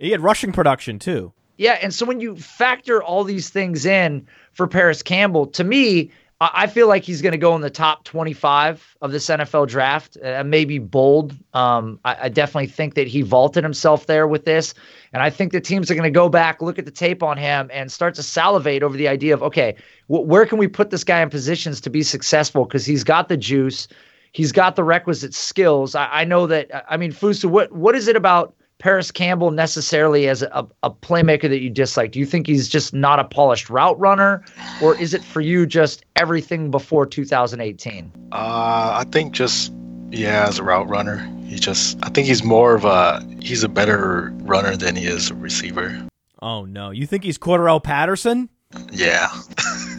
He had rushing production too. yeah, and so when you factor all these things in for Parris Campbell, to me, I feel like he's going to go in the top 25 of this NFL draft. Uh, maybe bold. Um, I, I definitely think that he vaulted himself there with this, and I think the teams are going to go back, look at the tape on him, and start to salivate over the idea of okay, wh- where can we put this guy in positions to be successful? Because he's got the juice, he's got the requisite skills. I, I know that. I mean, Fusu, what what is it about? Parris Campbell necessarily as a, a playmaker that you dislike? Do you think he's just not a polished route runner, or is it for you just everything before 2018? Uh, I think just yeah, as a route runner, he just. I think he's more of a. He's a better runner than he is a receiver. Oh no. You think he's Cordarrelle Patterson? Yeah,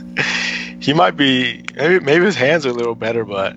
he might be. Maybe maybe his hands are a little better, but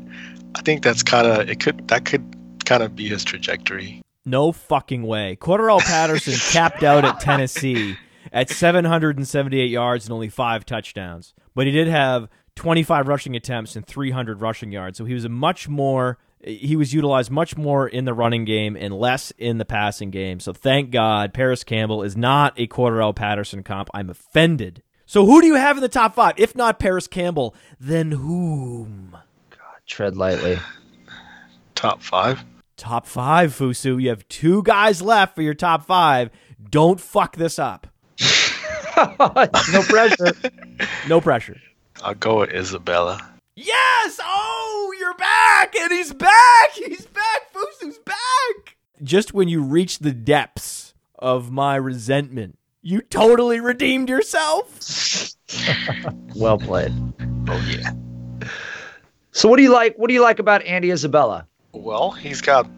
I think that's kind of it. Could that could kind of be his trajectory. No fucking way. Cordarrelle Patterson capped out at Tennessee at 778 yards and only five touchdowns. But he did have 25 rushing attempts and 300 rushing yards. So he was a much more he was utilized much more in the running game and less in the passing game. So thank God Parris Campbell is not a Cordarrelle Patterson comp. I'm offended. So who do you have in the top five? If not Parris Campbell, then whom? God, tread lightly. Top five. Top five, Fusu. You have two guys left for your top five. Don't fuck this up. no pressure. No pressure. I'll go with Isabella. Yes! Oh, you're back! And he's back! He's back! Fusu's back! Just when you reach the depths of my resentment, you totally redeemed yourself. Well played. Oh yeah. So what do you like? What do you like about Andy Isabella? Well, he's got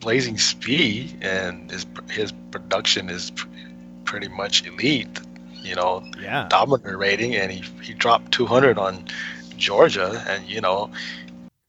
blazing speed, and his his production is pr- pretty much elite. You know, Yeah. dominant rating, and he he dropped 200 on Georgia, and you know,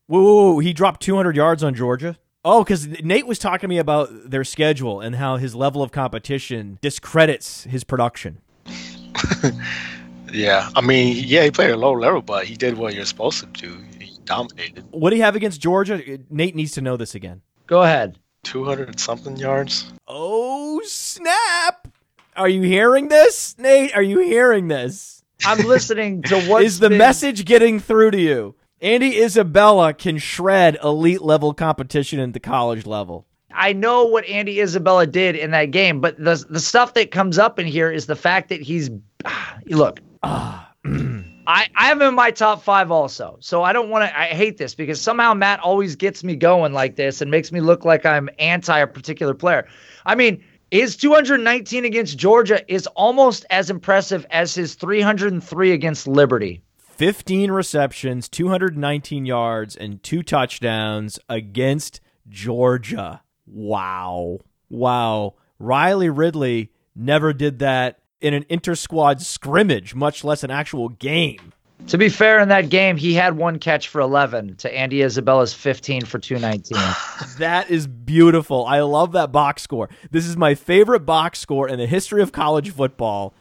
Whoa, whoa, whoa, he dropped 200 yards on Georgia? Oh, because Nate was talking to me about their schedule and how his level of competition discredits his production. yeah. I mean, yeah, he played a low level, but he did what you're supposed to do. He dominated. What do you have against Georgia? Nate needs to know this again. Go ahead. 200 something yards. Oh, snap! Are you hearing this, Nate? Are you hearing this? I'm listening to what Is the message getting through to you? Andy Isabella can shred elite level competition at the college level. I know what Andy Isabella did in that game, but the the stuff that comes up in here is the fact that he's look. Ah, I, I have him in my top five also. So I don't want to I hate this because somehow Matt always gets me going like this and makes me look like I'm anti a particular player. I mean, his 219 against Georgia is almost as impressive as his 303 against Liberty. 15 receptions, 219 yards, and two touchdowns against Georgia. Wow. Wow. Riley Ridley never did that in an inter squad scrimmage, much less an actual game. To be fair, in that game, he had one catch for 11 to Andy Isabella's 15 for 219. That is beautiful. I love that box score. This is my favorite box score in the history of college football.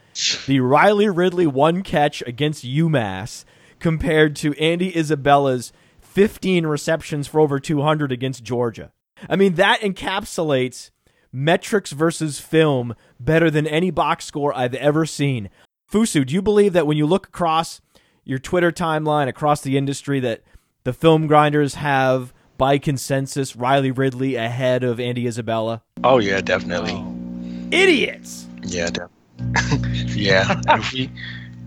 The Riley Ridley one catch against UMass compared to Andy Isabella's 15 receptions for over 200 against Georgia. I mean, that encapsulates metrics versus film better than any box score I've ever seen. Fusu, do you believe that when you look across your Twitter timeline, across the industry, that the film grinders have, by consensus, Riley Ridley ahead of Andy Isabella? Oh yeah, definitely. Oh. Idiots! Yeah, def- yeah. If we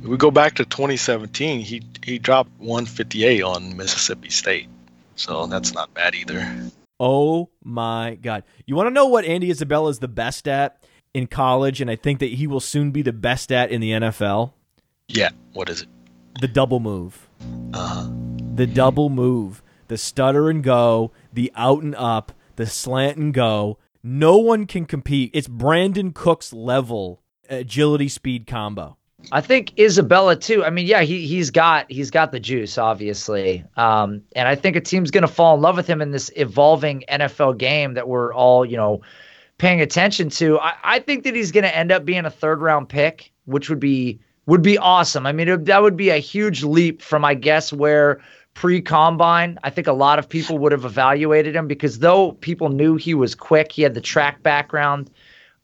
if we go back to 2017, he he dropped 158 on Mississippi State, so that's not bad either. Oh my God. You want to know what Andy Isabella is the best at in college, and I think that he will soon be the best at in the NFL? Yeah. What is it? The double move. Uh, The double move. The stutter and go, the out and up, the slant and go. No one can compete. It's Brandin Cooks' level agility speed combo. I think Isabella too. I mean, yeah, he he's got he's got the juice, obviously, um, and I think a team's going to fall in love with him in this evolving NFL game that we're all you know paying attention to. I, I think that he's going to end up being a third round pick, which would be would be awesome. I mean, it, that would be a huge leap from I guess where pre combine. I think a lot of people would have evaluated him because though people knew he was quick, he had the track background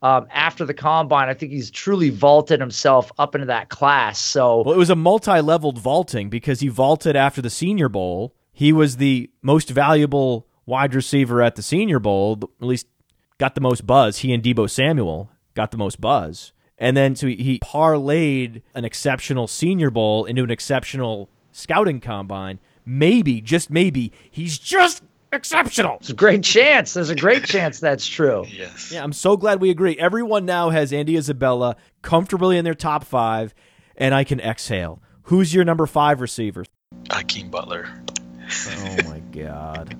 um, after the combine, I think he's truly vaulted himself up into that class. So Well, it was a multi leveled vaulting because he vaulted after the Senior Bowl. He was the most valuable wide receiver at the Senior Bowl, at least got the most buzz. He and Deebo Samuel got the most buzz. And then so he, he parlayed an exceptional Senior Bowl into an exceptional scouting combine. Maybe, just maybe, he's just exceptional. it's a great chance. There's a great chance that's true. yes. Yeah, I'm so glad we agree. Everyone now has Andy Isabella comfortably in their top five, and I can exhale. Who's your number five receiver? Hakeem Butler. Oh my god.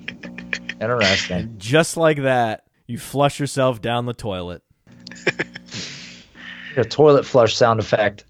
Interesting. Just like that, you flush yourself down the toilet. a toilet flush sound effect.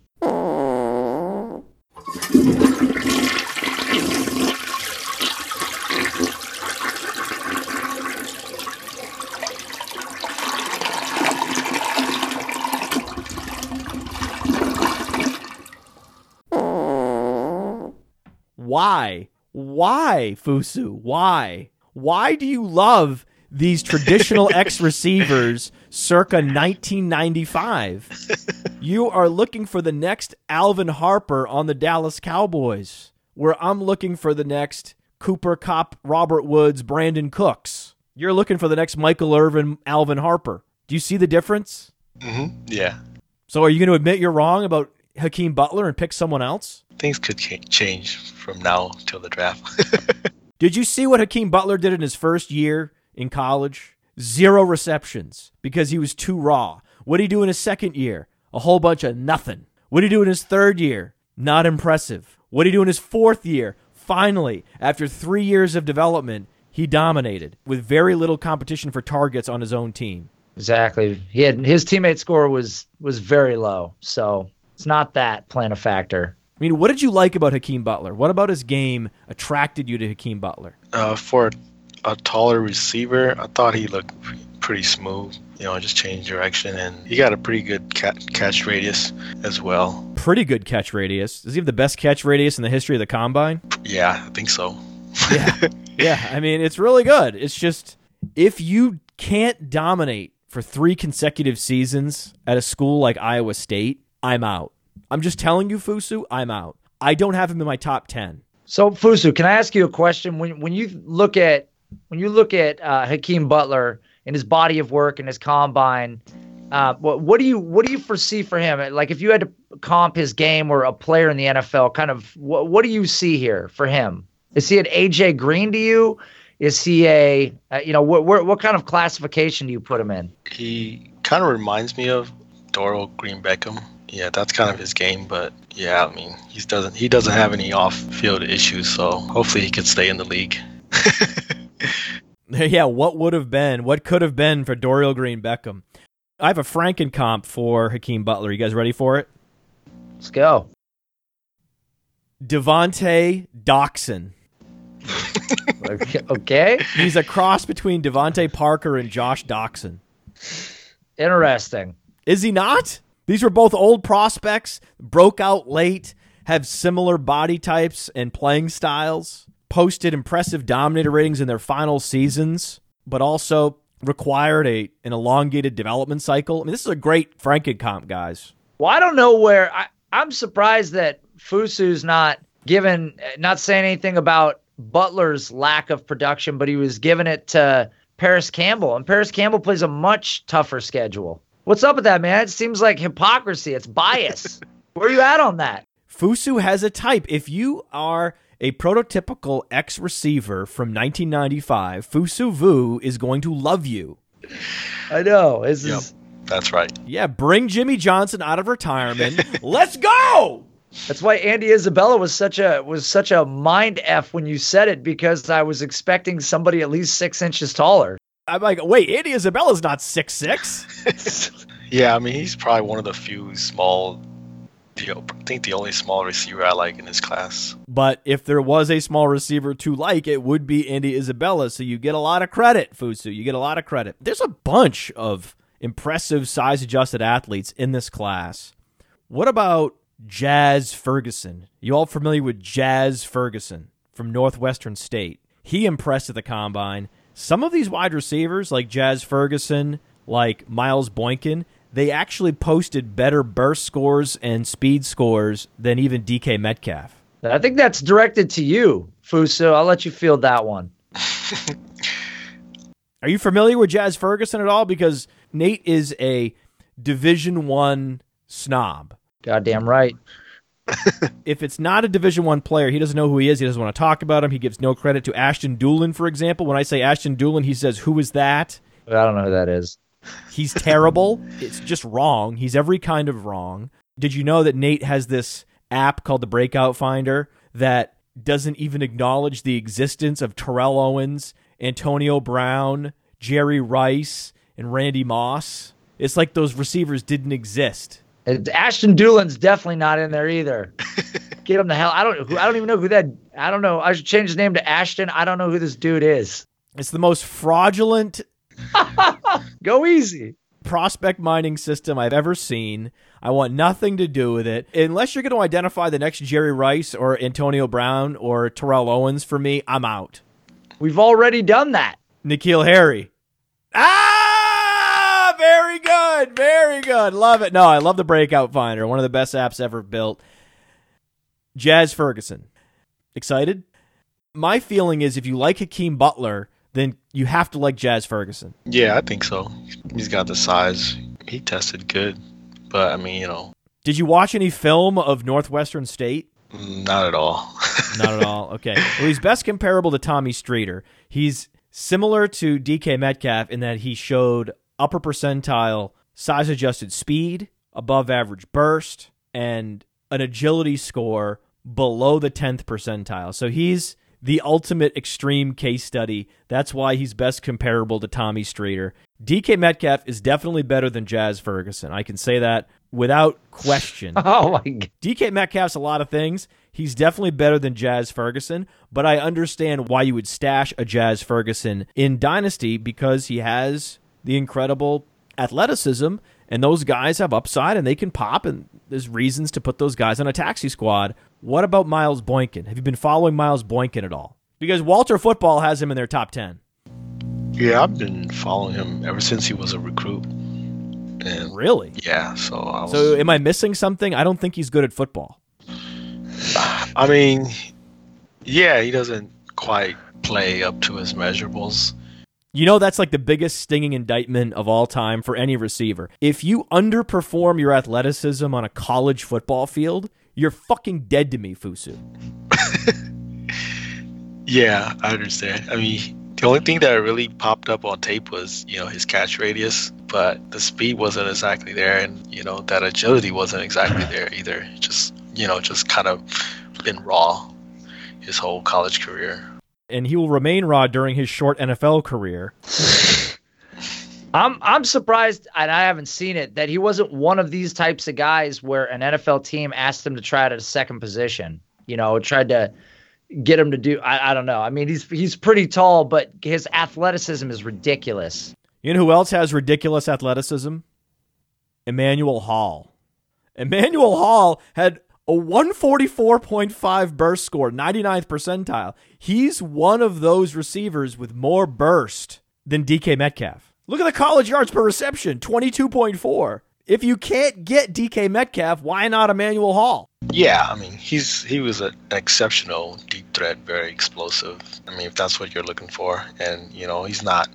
Why? Why, Fusu? Why? Why do you love these traditional X receivers circa 1995? You are looking for the next Alvin Harper on the Dallas Cowboys, where I'm looking for the next Cooper Kupp, Robert Woods, Brandin Cooks. You're looking for the next Michael Irvin, Alvin Harper. Do you see the difference? hmm Yeah, So are you going to admit you're wrong about Hakeem Butler and pick someone else? things could change from now till the draft. Did you see what Hakeem Butler did in his first year in college? Zero receptions because he was too raw. What did he do in his second year? A whole bunch of nothing. What did he do in his third year? Not impressive. What did he do in his fourth year? Finally, after three years of development, he dominated with very little competition for targets on his own team. Exactly. He had his teammate score was was very low, so it's not that playing a factor. I mean, what did you like about Hakeem Butler? What about his game attracted you to Hakeem Butler? uh, for a taller receiver, I thought he looked pretty smooth. You know, just change direction, and he got a pretty good ca- catch radius as well. Pretty good catch radius. Does he have the best catch radius in the history of the combine? Yeah, I think so. Yeah. yeah. I mean, it's really good. It's just if you can't dominate for three consecutive seasons at a school like Iowa State, I'm out. I'm just telling you, Fusu, I'm out. I don't have him in my top 10. So Fusu, can I ask you a question? When when you look at when you look at uh, Hakeem Butler and his body of work and his combine, uh, what what do you what do you foresee for him? Like if you had to comp his game or a player in the NFL, kind of what what do you see here for him? Is he an AJ Green to you? Is he a uh, you know what what what kind of classification do you put him in? He kind of reminds me of Dorial Green Beckham. Yeah, that's kind of his game, but yeah, I mean, he doesn't he doesn't have any off-field issues, so hopefully he can stay in the league. yeah, what would have been, what could have been for Dorial Green Beckham? I have a Franken comp for Hakeem Butler. You guys ready for it? Let's go. DeVante Doctson. okay, He's a cross between DeVante Parker and Josh Doctson. interesting. Is he not? These were both old prospects, broke out late, have similar body types and playing styles, posted impressive dominator ratings in their final seasons, but also required a an elongated development cycle. I mean, this is a great Frankencomp, guys. Well, I don't know where I, I'm surprised that Fusu's not given, not saying anything about Butler's lack of production, but he was giving it to Parris Campbell, and Parris Campbell plays a much tougher schedule. What's up with that, man? It seems like hypocrisy. It's bias. where are you at on that? Fusu has a type. If you are a prototypical ex receiver from 1995, Fusu Vu is going to love you. I know. This Yep, is that's right. Yeah, bring Jimmy Johnson out of retirement. Let's go! that's why Andy Isabella was such a was such a mind f when you said it because I was expecting somebody at least six inches taller. I'm like, wait, Andy Isabella's not six six. Yeah, I mean, he's probably one of the few small. I think the only small receiver I like in this class. But if there was a small receiver to like, it would be Andy Isabella. So you get a lot of credit, Fusu. You get a lot of credit. There's a bunch of impressive size adjusted athletes in this class. What about Jazz Ferguson? You all familiar with Jazz Ferguson from Northwestern State? He impressed at the combine. Some of these wide receivers, like Jazz Ferguson, like Miles Boykin, they actually posted better burst scores and speed scores than even DK Metcalf. I think that's directed to you, Fuso. I'll let you field that one. Are you familiar with Jazz Ferguson at all? Because Nate is a Division One snob. Goddamn right. If it's not a Division One player, he doesn't know who he is. He doesn't want to talk about him. He gives no credit to Ashton Dulin, for example. When I say Ashton Dulin, he says, "Who is that?" I don't know who that is. He's terrible. it's just wrong. He's every kind of wrong. Did you know that Nate has this app called the Breakout Finder that doesn't even acknowledge the existence of Terrell Owens, Antonio Brown, Jerry Rice, and Randy Moss? It's like those receivers didn't exist. And Ashton Dulin's definitely not in there either. Get him the hell. I don't. Who, I don't even know who that. I don't know. I should change his name to Ashton. I don't know who this dude is. It's the most fraudulent Go easy. prospect mining system I've ever seen. I want nothing to do with it. Unless you're going to identify the next Jerry Rice or Antonio Brown or Terrell Owens for me, I'm out. We've already done that. N'Keal Harry. Ah, very good. Very good. Love it. No, I love the Breakout Finder. One of the best apps ever built. Jazz Ferguson. Excited? My feeling is if you like Hakeem Butler, then you have to like Jazz Ferguson. Yeah, I think so. He's got the size. He tested good, but I mean, you know, Did you watch any film of Northwestern State? not at all. Not at all. Okay. Well, he's best comparable to Tommy Streeter. He's similar to DK Metcalf in that he showed upper percentile size adjusted speed, above average burst, and an agility score below the 10th percentile. So he's the ultimate extreme case study. That's why he's best comparable to Tommy Streeter. DK Metcalf is definitely better than Jazz Ferguson. I can say that without question. Oh my god. DK Metcalf's a lot of things. He's definitely better than Jazz Ferguson, but I understand why you would stash a Jazz Ferguson in Dynasty because he has the incredible athleticism, and those guys have upside and they can pop, and there's reasons to put those guys on a taxi squad. What about Miles Boykin? Have you been following Miles Boykin at all? Because Walter Football has him in their top 10. yeah, I've been following him ever since he was a recruit. And Really? yeah, so I was. So am I missing something? I don't think he's good at football. I mean, yeah, he doesn't quite play up to his measurables. You know, that's like the biggest stinging indictment of all time for any receiver. If you underperform your athleticism on a college football field, you're fucking dead to me, Fusu. Yeah, I understand. I mean, the only thing that really popped up on tape was, you know, his catch radius, but the speed wasn't exactly there, and you know that agility wasn't exactly there either. Just, you know, just kind of been raw his whole college career. And he will remain raw during his short NFL career. I'm I'm surprised, and I haven't seen it, that he wasn't one of these types of guys where an NFL team asked him to try out at a second position. You know, tried to get him to do. I, I don't know. I mean, he's he's pretty tall, but his athleticism is ridiculous. You know who else has ridiculous athleticism? Emmanuel Hall. Emmanuel Hall had a 144.5 burst score, 99th percentile. He's one of those receivers with more burst than DK Metcalf. Look at the college yards per reception, 22.4. If you can't get DK Metcalf, why not Emmanuel Hall? Yeah, I mean, he's he was an exceptional deep threat, very explosive. I mean, if that's what you're looking for, and you know, he's not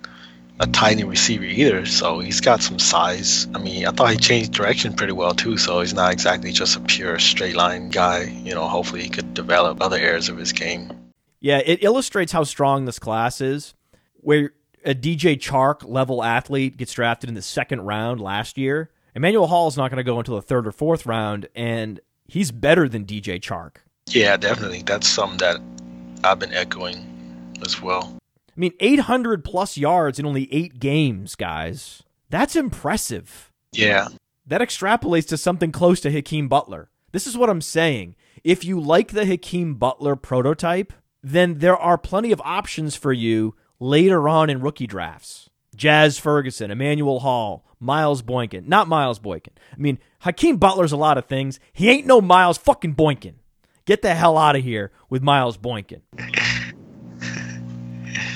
a tiny receiver either, so he's got some size. I mean, I thought he changed direction pretty well too, so he's not exactly just a pure straight line guy. You know, hopefully he could develop other areas of his game. Yeah, it illustrates how strong this class is. Where a DJ Chark level athlete gets drafted in the second round last year, Emmanuel Hall is not going to go until the third or fourth round, and he's better than DJ Chark. Yeah, definitely. That's something that I've been echoing as well. I mean, 800 plus yards in only eight games, guys. That's impressive. Yeah, That extrapolates to something close to Hakeem Butler. This is what I'm saying. If you like the Hakeem Butler prototype, then there are plenty of options for you later on in rookie drafts. Jazz Ferguson, Emmanuel Hall, Miles Boykin. Not Miles Boykin. I mean, Hakeem Butler's a lot of things. He ain't no Miles fucking Boykin. Get the hell out of here with Miles Boykin.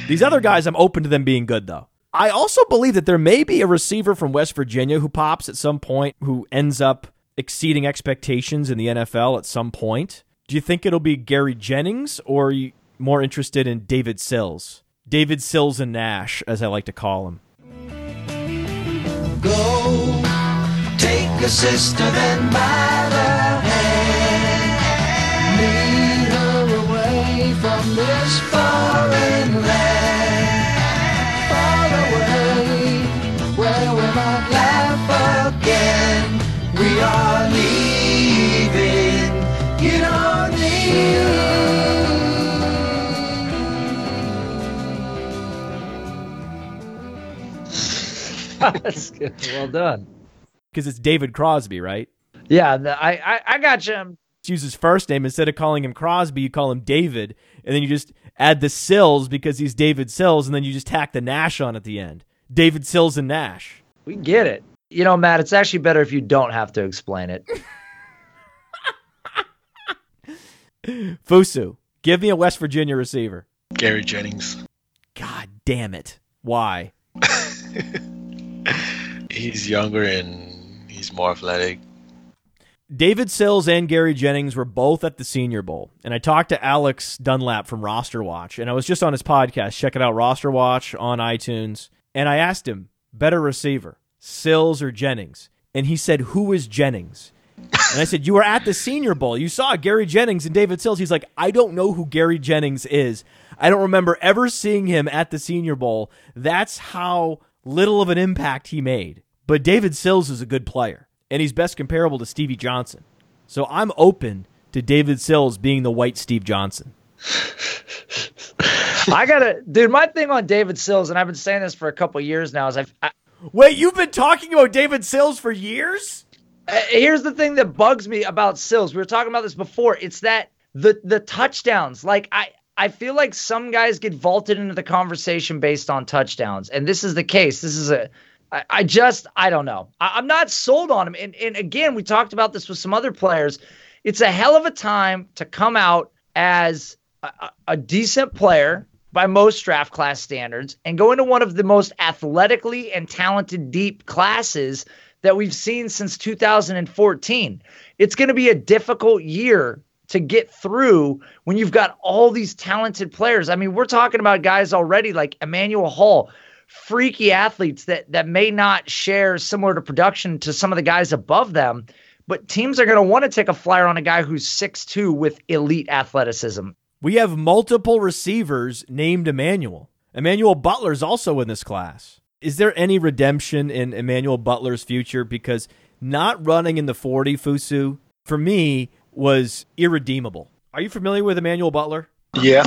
These other guys, I'm open to them being good, though. I also believe that there may be a receiver from West Virginia who pops at some point who ends up exceeding expectations in the NFL at some point. Do you think it'll be Gary Jennings or are you more interested in David Sills? David Sills and Nash, as I like to call him. Go take a sister then by the hand. Lead her away from this land. Far away, where we might laugh again. We are leaving. You don't That's good. Well done. Because it's David Crosby, right? Yeah, the, I, I I got you. use his first name instead of calling him Crosby, you call him David, and then you just add the Sills because he's David Sills, and then you just tack the Nash on at the end. David Sills and Nash. We get it. You know, Matt, it's actually better if you don't have to explain it. Fusu, give me a West Virginia receiver. Gary Jennings. God damn it. Why? He's younger and he's more athletic. David Sills and Gary Jennings were both at the Senior Bowl, and I talked to Alex Dunlap from Roster Watch, and I was just on his podcast. Check it out, Roster Watch on iTunes, and I asked him, better receiver, Sills or Jennings, and he said, "Who is Jennings?" And I said, "You were at the Senior Bowl. You saw Gary Jennings and David Sills." He's like, "I don't know who Gary Jennings is. I don't remember ever seeing him at the Senior Bowl. That's how little of an impact he made." But David Sills is a good player, and he's best comparable to Stevie Johnson. So I'm open to David Sills being the white Steve Johnson. I gotta, dude. My thing on David Sills, and I've been saying this for a couple years now, is I've, I, Wait, you've been talking about David Sills for years? Uh, here's the thing that bugs me about Sills. We were talking about this before. It's that the the touchdowns. Like I I feel like some guys get vaulted into the conversation based on touchdowns, and this is the case. This is a I, I just I don't know. I, I'm not sold on him. And and again, we talked about this with some other players. It's a hell of a time to come out as a- a decent player by most draft class standards and go into one of the most athletically and talented deep classes that we've seen since 2014. It's going to be a difficult year to get through when you've got all these talented players. I mean, we're talking about guys already like Emmanuel Hall, freaky athletes that that may not share similar to production to some of the guys above them, but teams are going to want to take a flyer on a guy who's 6'2 with elite athleticism. We have multiple receivers named Emmanuel. Emmanuel Butler's also in this class. Is there any redemption in Emmanuel Butler's future? Because not running in the 40, Fusu, for me, was irredeemable. Are you familiar with Emmanuel Butler? Yeah,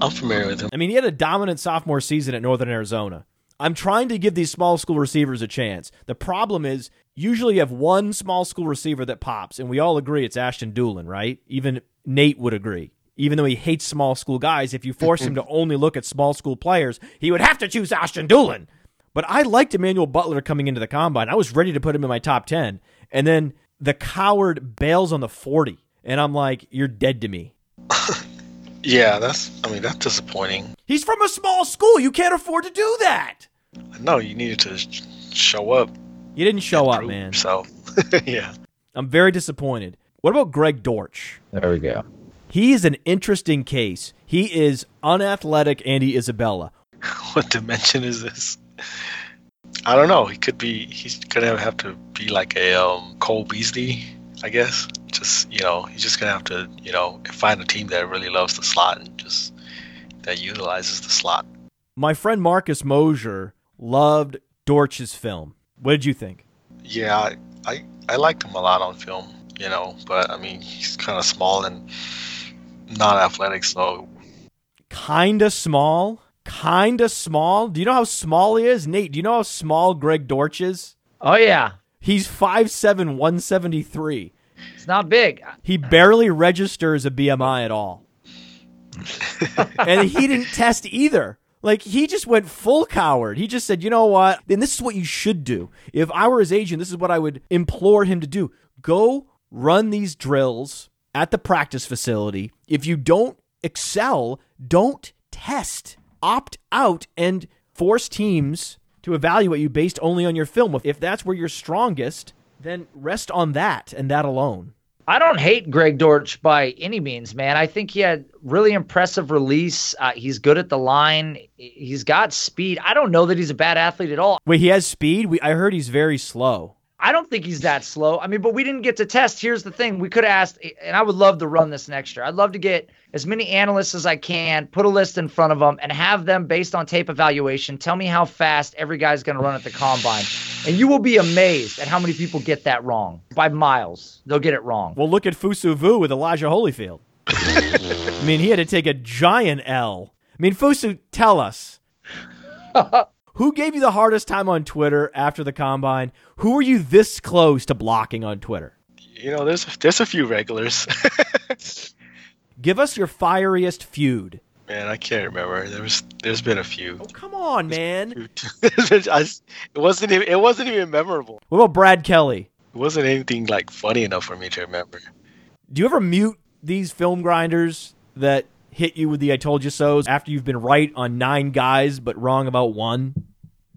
I'm familiar with him. I mean, he had a dominant sophomore season at Northern Arizona. I'm trying to give these small school receivers a chance. The problem is, usually you have one small school receiver that pops, and we all agree it's Ashton Dulin, right? Even Nate would agree. Even though he hates small school guys, if you force him to only look at small school players, he would have to choose Ashton Dulin. But I liked Emmanuel Butler coming into the combine. I was ready to put him in my top 10. And then the coward bails on the 40. And I'm like, you're dead to me. Yeah, that's. I mean, that's disappointing. He's from a small school. You can't afford to do that. No, you needed to sh- show up. You didn't show up, prove man. So, yeah. I'm very disappointed. What about Greg Dortch? There we go. He is an interesting case. He is unathletic Andy Isabella. What dimension is this? I don't know. He could be. He's gonna have to be like a um, Cole Beasley, I guess. Just you know, he's just gonna have to you know find a team that really loves the slot and just that utilizes the slot. My friend Marcus Mosher loved Dortch's film. What did you think? Yeah, I, I I liked him a lot on film. You know, but I mean, he's kind of small and not athletic, so Kinda small. Kinda small. Do you know how small he is? Nate, do you know how small Greg Dortch is? Oh yeah, He's 5'7, 173. it's not big. He barely registers a BMI at all. and he didn't test either. Like he just went full coward. He just said, "You know what? And this is what you should do. If I were his agent, this is what I would implore him to do. Go run these drills at the practice facility. If you don't excel, don't test. Opt out and force teams to evaluate you based only on your film. If that's where you're strongest, then rest on that and that alone." I don't hate Greg Dortch by any means, man. I think he had really impressive release. Uh, he's good at the line. He's got speed. I don't know that he's a bad athlete at all. Wait, he has speed? We, I heard he's very slow. I don't think he's that slow. I mean, but we didn't get to test. Here's the thing: we could have asked, and I would love to run this next year. I'd love to get as many analysts as I can, put a list in front of them, and have them based on tape evaluation tell me how fast every guy's going to run at the combine, and you will be amazed at how many people get that wrong by miles. They'll get it wrong. Well, look at Fusu Vu with Elijah Holyfield. I mean, he had to take a giant L. I mean, Fusu, tell us. Who gave you the hardest time on Twitter after the combine? Who were you this close to blocking on Twitter? you know, there's there's a few regulars. Give us your fieriest feud. Man, I can't remember. There was there's been a few. Oh, come on, man. It wasn't even, it wasn't even memorable. What about Brad Kelly? It wasn't anything like funny enough for me to remember. Do you ever mute these film grinders that hit you with the I told you so's after you've been right on nine guys but wrong about one?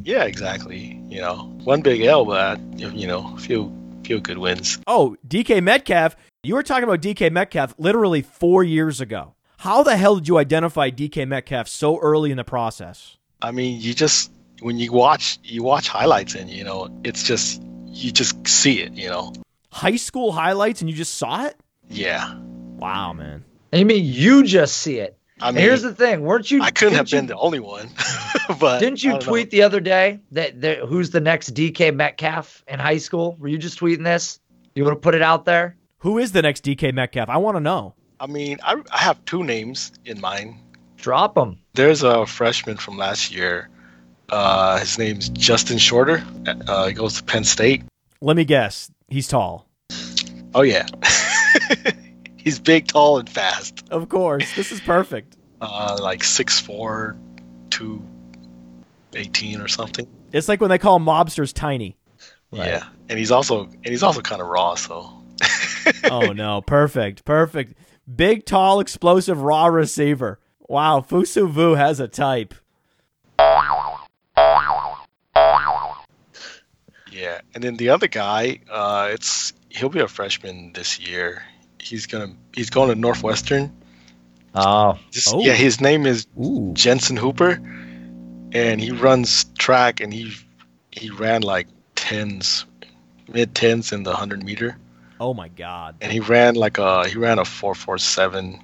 Yeah, exactly. You know, one big L, but you know, few few good wins. Oh, DK Metcalf. You were talking about DK Metcalf literally four years ago. How the hell did you identify DK Metcalf so early in the process? I mean, you just when you watch you watch highlights and you know, it's just you just see it. You know. High school highlights and you just saw it? Yeah. Wow, man. I mean, you just see it. I And mean, here's the thing, weren't you? I couldn't have didn't been the only one, but Didn't you don't know. tweet the other day that, that who's the next DK Metcalf in high school? Were you just tweeting this? You want to put it out there? Who is the next DK Metcalf? I want to know. I mean, I, I have two names in mind. Drop them. There's a freshman from last year. Uh, his name's Justin Shorter. Uh, he goes to Penn State. Let me guess. He's tall. Oh yeah, he's big, tall, and fast. Of course. This is perfect. Uh, like 6'4", 218 or something. It's like when they call mobsters tiny. Yeah, and he's also and he's also kind of raw. So Oh no, perfect, perfect. Big, tall, explosive, raw receiver. Wow, Fusu Vu has a type. yeah, and then the other guy, uh, it's he'll be a freshman this year. He's gonna he's going to Northwestern. Ah. Oh, Just, Oh. Yeah, his name is Ooh. Jensen Hooper, and he runs track, and he he ran like tens, mid tens in the hundred meter, Oh my God. and he ran like a he ran a four four seven,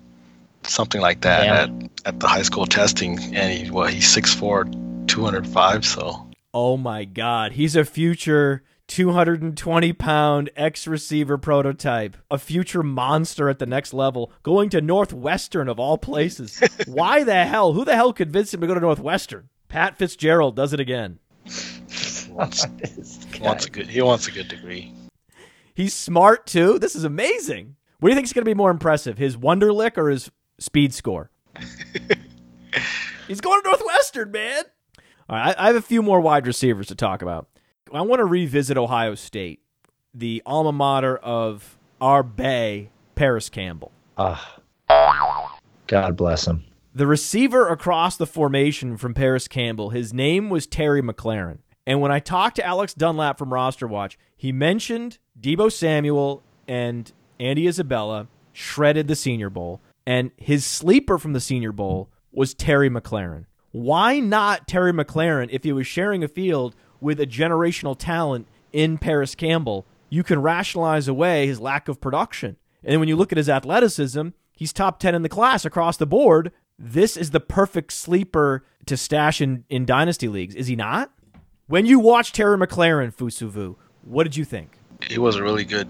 something like that Damn. at, at the high school testing, and he well he's six four, two hundred five, so Oh my God. He's a future 220 pound ex receiver prototype, a future monster at the next level, going to Northwestern of all places. Why the hell? Who the hell convinced him to go to Northwestern? Pat Fitzgerald does it again. wants wants a good he wants a good degree. He's smart too. This is amazing. What do you think is going to be more impressive, his Wonderlic or his speed score? He's going to Northwestern, man. All right, I, I have a few more wide receivers to talk about. I want to revisit Ohio State, the alma mater of our Bay, Parris Campbell. Ah. God bless him. The receiver across the formation from Parris Campbell, his name was Terry McLaurin. And when I talked to Alex Dunlap from Roster Watch, he mentioned Deebo Samuel and Andy Isabella shredded the Senior Bowl, and his sleeper from the Senior Bowl was Terry McLaurin. Why not Terry McLaurin if he was sharing a field with a generational talent in Parris Campbell? You can rationalize away his lack of production. And then when you look at his athleticism, he's top 10 in the class across the board. This is the perfect sleeper to stash in, in dynasty leagues, is he not? When you watch Terry McLaurin, Fusuvu, what did you think? He was a really good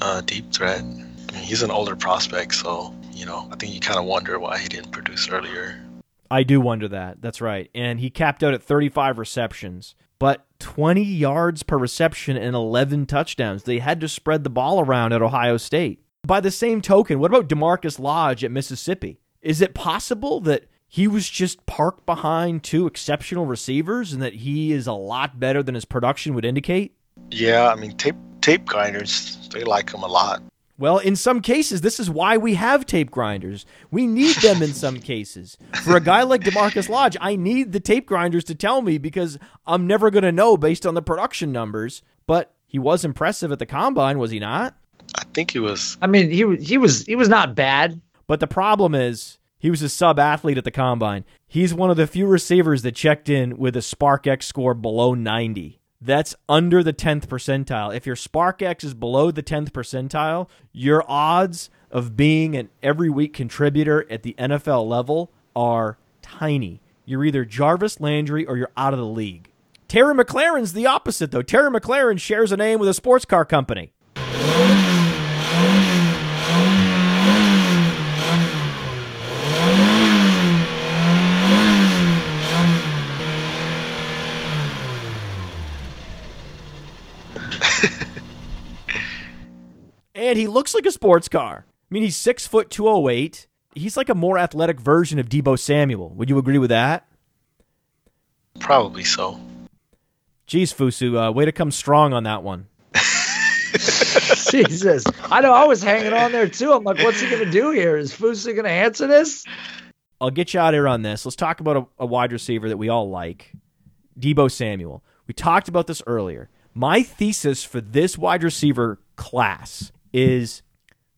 uh, deep threat. I mean, he's an older prospect, so you know I think you kind of wonder why he didn't produce earlier. I do wonder that. That's right. And he capped out at 35 receptions, but 20 yards per reception and 11 touchdowns. They had to spread the ball around at Ohio State. By the same token, what about DaMarkus Lodge at Mississippi? Is it possible that he was just parked behind two exceptional receivers and that he is a lot better than his production would indicate? Yeah, I mean tape tape grinders they like him a lot. Well, in some cases, this is why we have tape grinders. We need them in some cases. For a guy like DaMarkus Lodge, I need the tape grinders to tell me because I'm never going to know based on the production numbers. But he was impressive at the combine, was he not? I think he was. I mean, he was he was he was not bad. But the problem is, he was a sub athlete at the combine. He's one of the few receivers that checked in with a SPARQ-x score below 90. That's under the 10th percentile. If your SPARQ-x is below the 10th percentile, your odds of being an every week contributor at the NFL level are tiny. You're either Jarvis Landry or you're out of the league. Terry McLaurin's the opposite, though. Terry McLaurin shares a name with a sports car company. And he looks like a sports car. I mean, he's six foot two oh eight. he's like a more athletic version of Deebo Samuel. Would you agree with that? Probably so. Jeez, Fusu, uh, way to come strong on that one. Jesus. I know I was hanging on there too. I'm like, what's he going to do here? Is Fusu going to answer this? I'll get you out here on this. Let's talk about a, a wide receiver that we all like, Deebo Samuel. We talked about this earlier. My thesis for this wide receiver class is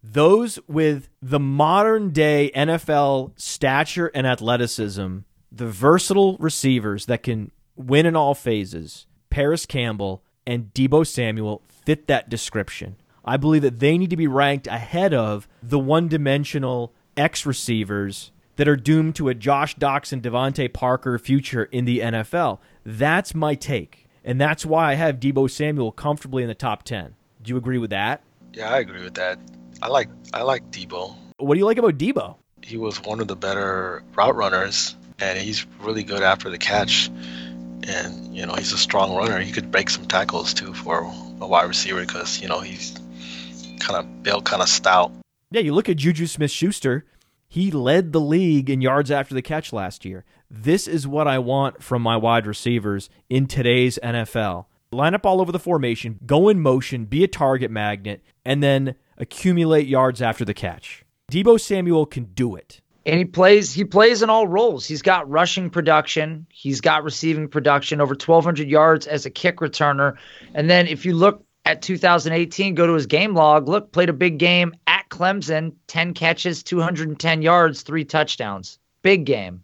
those with the modern day NFL stature and athleticism, the versatile receivers that can win in all phases, Parris Campbell and Deebo Samuel fit that description. I believe that they need to be ranked ahead of the one dimensional X receivers that are doomed to a Josh Doctson, DeVante Parker future in the NFL. That's my take. And that's why I have Deebo Samuel comfortably in the top 10. Do you agree with that? Yeah, I agree with that. I like I like Deebo. What do you like about Deebo? He was one of the better route runners, and he's really good after the catch. And you know, he's a strong runner. He could break some tackles too for a wide receiver because you know he's kind of built, kind of stout. Yeah, you look at Juju Smith Schuster. He led the league in yards after the catch last year. This is what I want from my wide receivers in today's NFL. Line up all over the formation, go in motion, be a target magnet, and then accumulate yards after the catch. Deebo Samuel can do it. And he plays he plays in all roles. He's got rushing production, he's got receiving production, over 1200 yards as a kick returner. And then if you look at 2018, go to his game log, look, played a big game at Clemson, 10 catches, 210 yards, 3 touchdowns. Big game.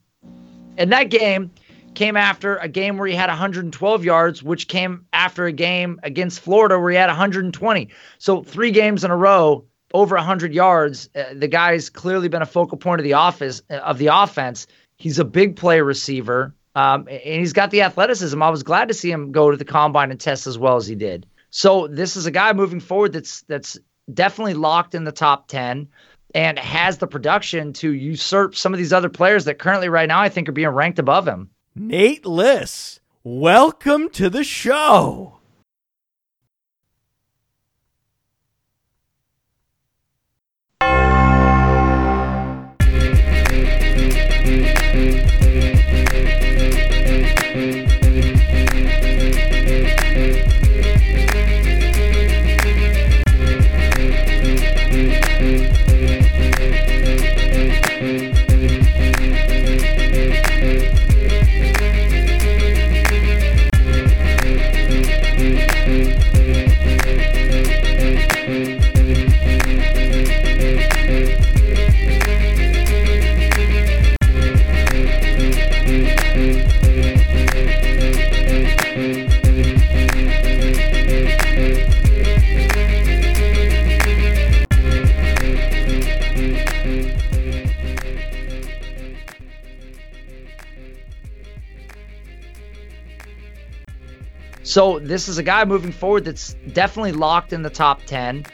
And that game came after a game where he had 112 yards, which came after a game against Florida where he had 120. So three games in a row, over 100 yards. Uh, the guy's clearly been a focal point of the office uh, of the offense. He's a big play receiver, um, and he's got the athleticism. I was glad to see him go to the combine and test as well as he did. So this is a guy moving forward that's that's definitely locked in the top 10 and has the production to usurp some of these other players that currently right now I think are being ranked above him. Nate Liss, welcome to the show. So this is a guy moving forward that's definitely locked in the top 10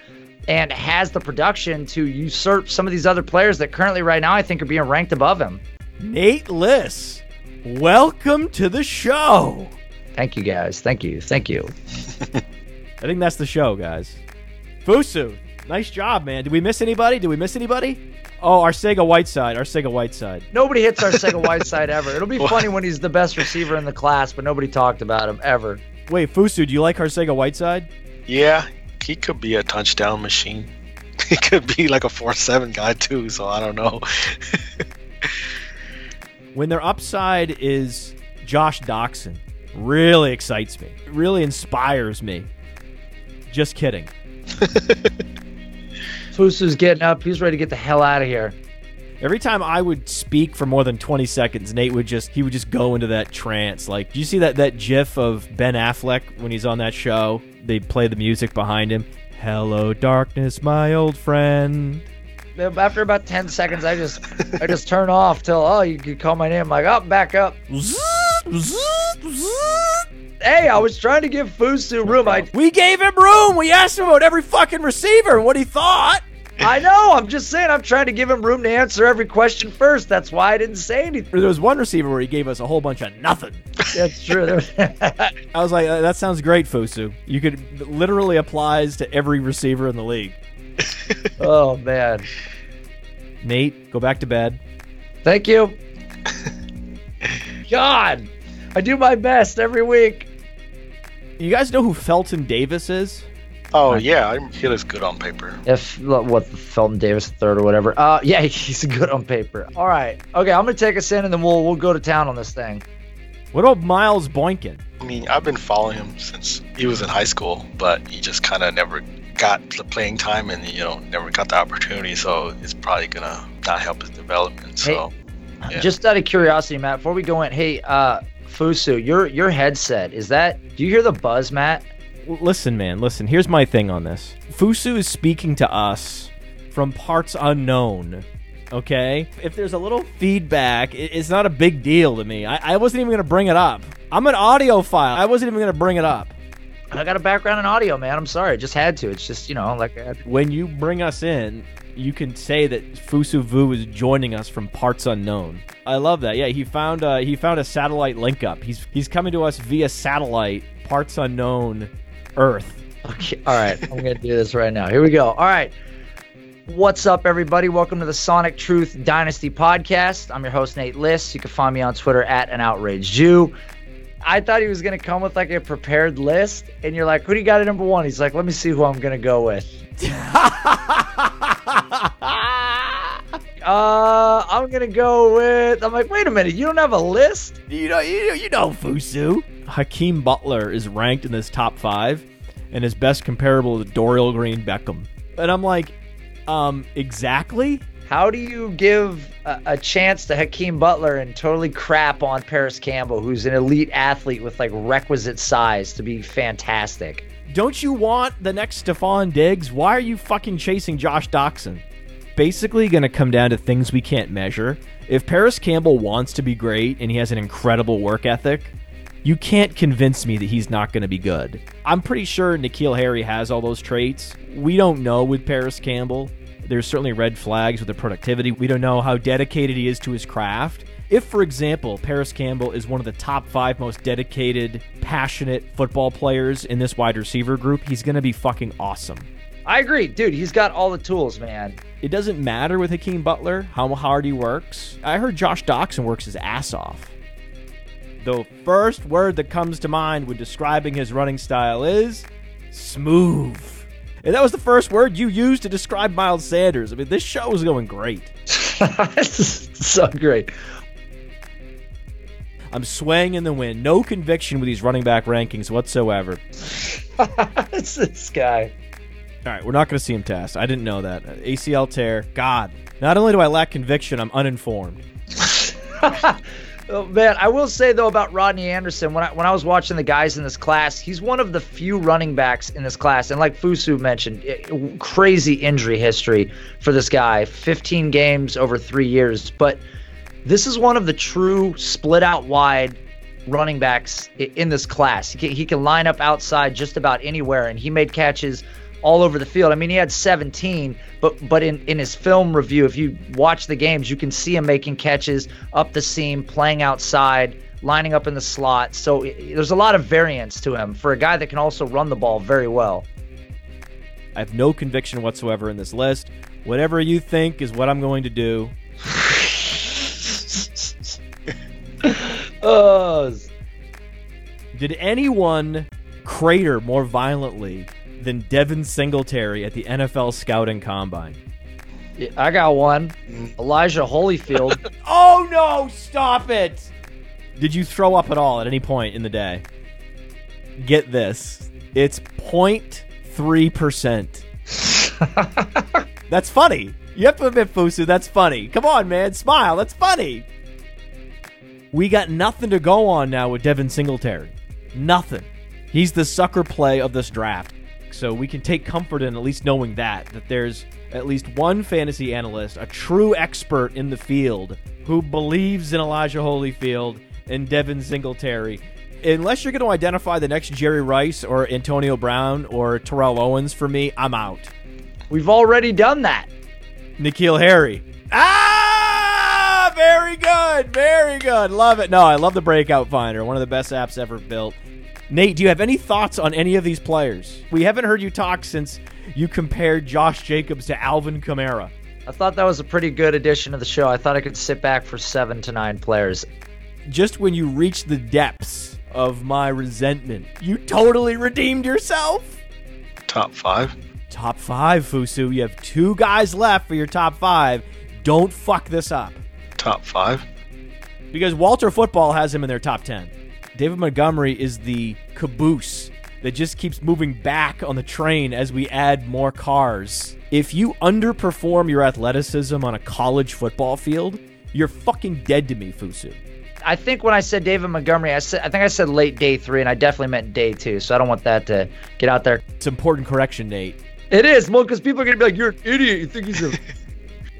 and has the production to usurp some of these other players that currently right now I think are being ranked above him. Nate Liss, welcome to the show. Thank you guys. Thank you. Thank you. I think that's the show, guys. Fusu, nice job, man. Did we miss anybody? Did we miss anybody? Oh, Arcega Whiteside. Arcega Whiteside. Nobody hits Arcega Whiteside ever. It'll be funny when he's the best receiver in the class, but nobody talked about him ever. Wait, Fusu, do you like Arcega Whiteside? Yeah, he could be a touchdown machine. He could be like a four-seven guy too. So I don't know. When their upside is Josh Doctson, really excites me. Really inspires me. Just kidding. Fusu's getting up. He's ready to get the hell out of here. Every time I would speak for more than 20 seconds, Nate would just he would just go into that trance. Like, do you see that that gif of Ben Affleck when he's on that show? They play the music behind him. Hello darkness, my old friend. After about 10 seconds, I just I just turn off till, oh, you could call my name. I'm like, up, back up. Hey, I was trying to give Fusu room. I, We gave him room. We asked him about every fucking receiver and what he thought. I know. I'm just saying. I'm trying to give him room to answer every question first. That's why I didn't say anything. There was one receiver where he gave us a whole bunch of nothing. That's true. I was like, "Uh, that sounds great, Fusu. You could literally applies to every receiver in the league. oh man. Nate, go back to bed. Thank you. God, I do my best every week. You guys know who Felton Davis is? Oh yeah, I'm- he looks good on paper. If what Felton Davis third or whatever. Uh, yeah, he's good on paper. All right, okay, I'm gonna take us in and then we'll we'll go to town on this thing. What about Miles Boykin? I mean, I've been following him since he was in high school, but he just kind of never got the playing time and you know never got the opportunity. So it's probably gonna not help his development. So Yeah. Just out of curiosity, Matt, before we go in, hey, uh, Fusu, your your headset is that? Do you hear the buzz, Matt? Listen, man, listen. Here's my thing on this. Fusu is speaking to us from parts unknown. Okay? If there's a little feedback, it's not a big deal to me. I, I wasn't even going to bring it up. I'm an audiophile. I wasn't even going to bring it up. I got a background in audio, man. I'm sorry, I just had to. It's just you know like When you bring us in, you can say that Fusu Vu is joining us from parts unknown. I love that. Yeah, he found uh, he found a satellite link up. He's he's coming to us via satellite, parts unknown, Earth. Okay, all right. I'm gonna do this right now. Here we go. All right. What's up, everybody? Welcome to the Sonic Truth Dynasty podcast. I'm your host Nate Liss. You can find me on Twitter at an outraged Jew. I thought he was gonna come with like a prepared list, and you're like, "Who do you got at number one?" He's like, "Let me see who I'm gonna go with." Uh, I'm gonna go with. I'm like, wait a minute, you don't have a list? You know, you, you know Fusu. Hakeem Butler is ranked in this top five, and is best comparable to Dorial Green Beckham. And I'm like, um, exactly? How do you give a, a chance to Hakeem Butler and totally crap on Parris Campbell, who's an elite athlete with like requisite size to be fantastic? Don't you want the next Stefon Diggs? Why are you fucking chasing Josh Doctson? Basically, going to come down to things we can't measure. If Parris Campbell wants to be great and he has an incredible work ethic, you can't convince me that he's not going to be good. I'm pretty sure N'Keal Harry has all those traits. We don't know with Parris Campbell. There's certainly red flags with the productivity. We don't know how dedicated he is to his craft. If, for example, Parris Campbell is one of the top five most dedicated, passionate football players in this wide receiver group, he's going to be fucking awesome. I agree, dude. He's got all the tools, man. It doesn't matter with Hakeem Butler how hard he works. I heard Josh Doctson works his ass off. The first word that comes to mind when describing his running style is smooth. And that was the first word you used to describe Miles Sanders. I mean, this show is going great. so great. I'm swaying in the wind. No conviction with these running back rankings whatsoever. it's this guy. All right, we're not going to see him test. I didn't know that. ACL tear. God. Not only do I lack conviction, I'm uninformed. Oh, man, I will say though about Rodney Anderson when I when I was watching the guys in this class, he's one of the few running backs in this class, and like Fusu mentioned, i- crazy injury history for this guy, 15 games over three years. But this is one of the true split out wide running backs in this class. He can, he can line up outside just about anywhere, and he made catches all over the field. I mean, he had 17, but but in, in his film review, if you watch the games, you can see him making catches up the seam, playing outside, lining up in the slot. So i- there's a lot of variance to him for a guy that can also run the ball very well. I have no conviction whatsoever in this list. Whatever you think is what I'm going to do. Oh, Did anyone crater more violently than Devin Singletary at the NFL Scouting Combine? I got one. Mm-hmm. Elijah Holyfield. Oh no, stop it! Did you throw up at all at any point in the day? Get this. It's 0.3%. that's funny. You have to admit, Fusu, that's funny. Come on, man. Smile. That's funny. We got nothing to go on now with Devin Singletary. Nothing. He's the sucker play of this draft. So we can take comfort in at least knowing that, that there's at least one fantasy analyst, a true expert in the field, who believes in Elijah Holyfield and Devin Singletary. Unless you're going to identify the next Jerry Rice or Antonio Brown or Terrell Owens for me, I'm out. We've already done that. N'Keal Harry. Ah, very good, very good. Love it. No, I love the Breakout Finder, one of the best apps ever built. Nate, do you have any thoughts on any of these players? We haven't heard you talk since you compared Josh Jacobs to Alvin Kamara. I thought that was a pretty good addition to the show. I thought I could sit back for seven to nine players. Just when you reach the depths of my resentment, you totally redeemed yourself. Top five. Top five, Fusu. You have two guys left for your top five. Don't fuck this up. Top five. Because Walter Football has him in their top 10. David Montgomery is the caboose that just keeps moving back on the train as we add more cars. If you underperform your athleticism on a college football field, you're fucking dead to me, Fusu. I think when I said David Montgomery, I said I think I said late day three, and I definitely meant day two. So I don't want that to get out there. It's important correction, Nate. It is well because people are gonna be like, "You're an idiot. You think he's a."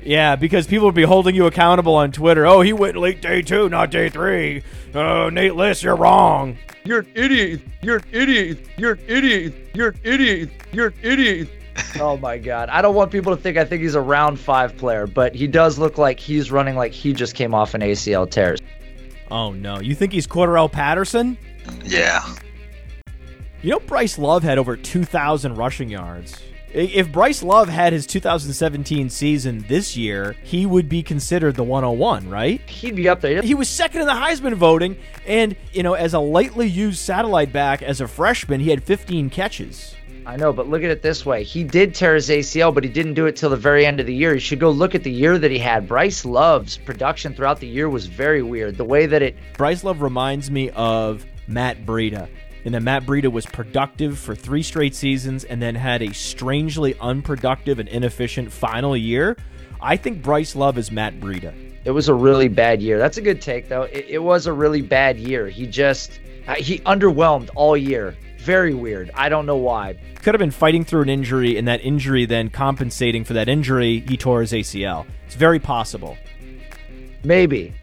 Yeah, because people will be holding you accountable on Twitter. Oh, he went late day two, not day three. Oh, Nate Liss, you're wrong. You're an idiot. You're an idiot. You're an idiot. You're an idiot. You're an idiot. oh my god. I don't want people to think I think he's a round five player, but he does look like he's running like he just came off an ACL tear. Oh no, you think he's Cordarrelle Patterson? Yeah. You know Bryce Love had over 2,000 rushing yards. If Bryce Love had his 2017 season this year, he would be considered the 101, right? He'd be up there. He was second in the Heisman voting, and, you know, as a lightly used satellite back as a freshman, he had 15 catches. I know, but look at it this way. He did tear his ACL, but he didn't do it till the very end of the year. You should go look at the year that he had. Bryce Love's production throughout the year was very weird. The way that it Bryce Love reminds me of Matt Breida. And then Matt Breida was productive for three straight seasons and then had a strangely unproductive and inefficient final year. I think Bryce Love is Matt Breida. it was a really bad year. That's a good take though. It, it was a really bad year. He just uh, he underwhelmed all year. Very weird. I don't know why. Could have been fighting through an injury, and that injury then compensating for that injury, he tore his ACL. It's very possible. Maybe.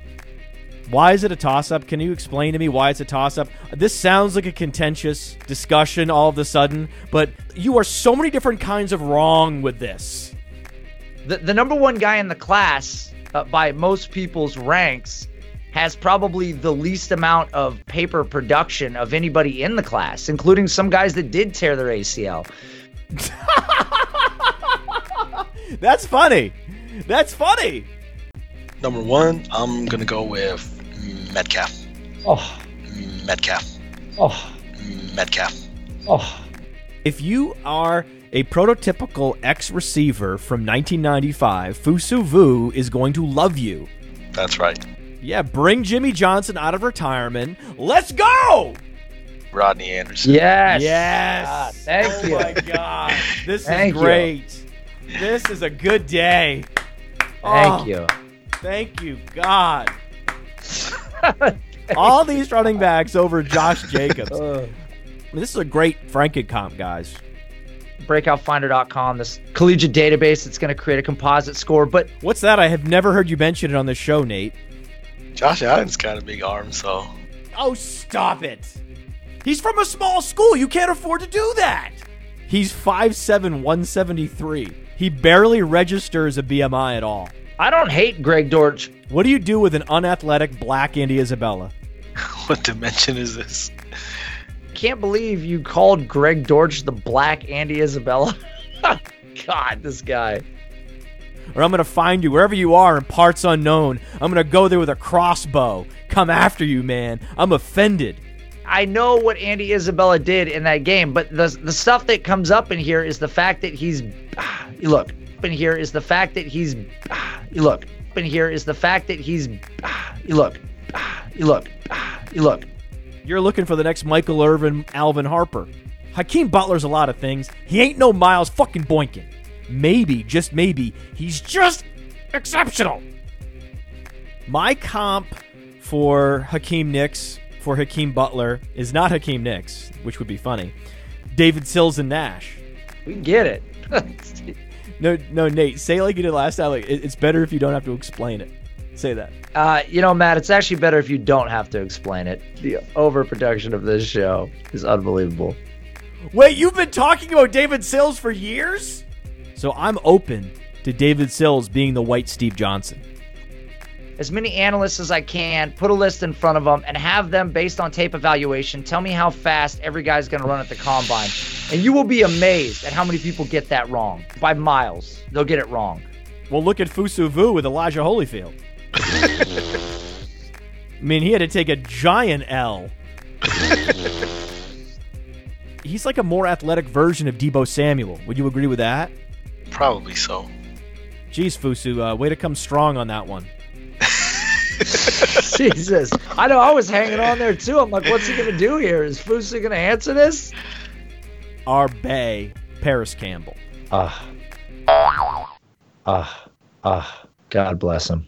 Why is it a toss up? Can you explain to me why it's a toss up? This sounds like a contentious discussion all of a sudden, but you are so many different kinds of wrong with this. The the number one guy in the class uh, by most people's ranks has probably the least amount of paper production of anybody in the class, including some guys that did tear their ACL. That's funny. That's funny. Number one, I'm gonna go with Metcalf. Oh, Metcalf. oh, Metcalf. oh. If you are a prototypical ex receiver from 1995, Fusu Vu is going to love you. That's right. Yeah, bring Jimmy Johnson out of retirement. Let's go! Rodney Anderson. Yes. Yes. Ah, thank oh you. Oh my God. This Thank is you. great. This is a good day. Thank Oh, you. Thank you, God. All these running backs over Josh Jacobs. I mean, this is a great Frankencomp, guys. breakoutfinder.com, this collegiate database that's going to create a composite score. But What's that? I have never heard you mention it on this show, Nate. Josh Allen's got a big arm, so Oh, stop it. He's from a small school. You can't afford to do that. He's 5'7, 173. He barely registers a BMI at all. I don't hate Greg Dortch. What do you do with an unathletic black Andy Isabella? what dimension is this? Can't believe you called Greg Dortch the black Andy Isabella. God, this guy. Or I'm going to find you wherever you are in parts unknown. I'm going to go there with a crossbow. Come after you, man. I'm offended. I know what Andy Isabella did in that game, but the the stuff that comes up in here is the fact that he's look up in here is the fact that he's look in here is the fact that he's look look look You're looking for the next Michael Irvin, Alvin Harper. Hakeem Butler's a lot of things. He ain't no Miles fucking Boykin. Maybe, just maybe, he's just exceptional. My comp for Hakeem Nicks, for Hakeem Butler, is not Hakeem Nicks, which would be funny. David Sills and Nash. we get it. No, no, Nate, say like you did last time. Like it- it's better if you don't have to explain it. Say that. Uh, you know, Matt, it's actually better if you don't have to explain it. The overproduction of this show is unbelievable. Wait, you've been talking about David Sills for years? So I'm open to David Sills being the white Steve Johnson. As many analysts as I can, put a list in front of them, and have them, based on tape evaluation, tell me how fast every guy's going to run at the combine. And you will be amazed at how many people get that wrong by miles. They'll get it wrong. Well, look at Fusu Vu with Elijah Holyfield. I mean, he had to take a giant L. He's like a more athletic version of Deebo Samuel. Would you agree with that? Probably so. Jeez, Fusu, uh, way to come strong on that one. Jesus. I know I was hanging on there too. I'm like, what's he gonna do here? Is Fusu gonna answer this? Our Bay, Parris Campbell. Ah. Ah. Ah. God bless him.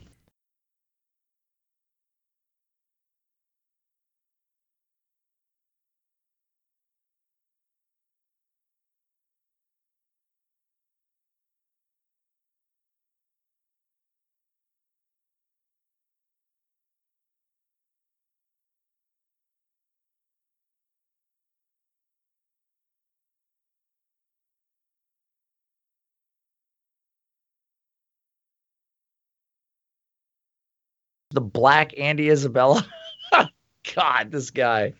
The black Andy Isabella. God, this guy.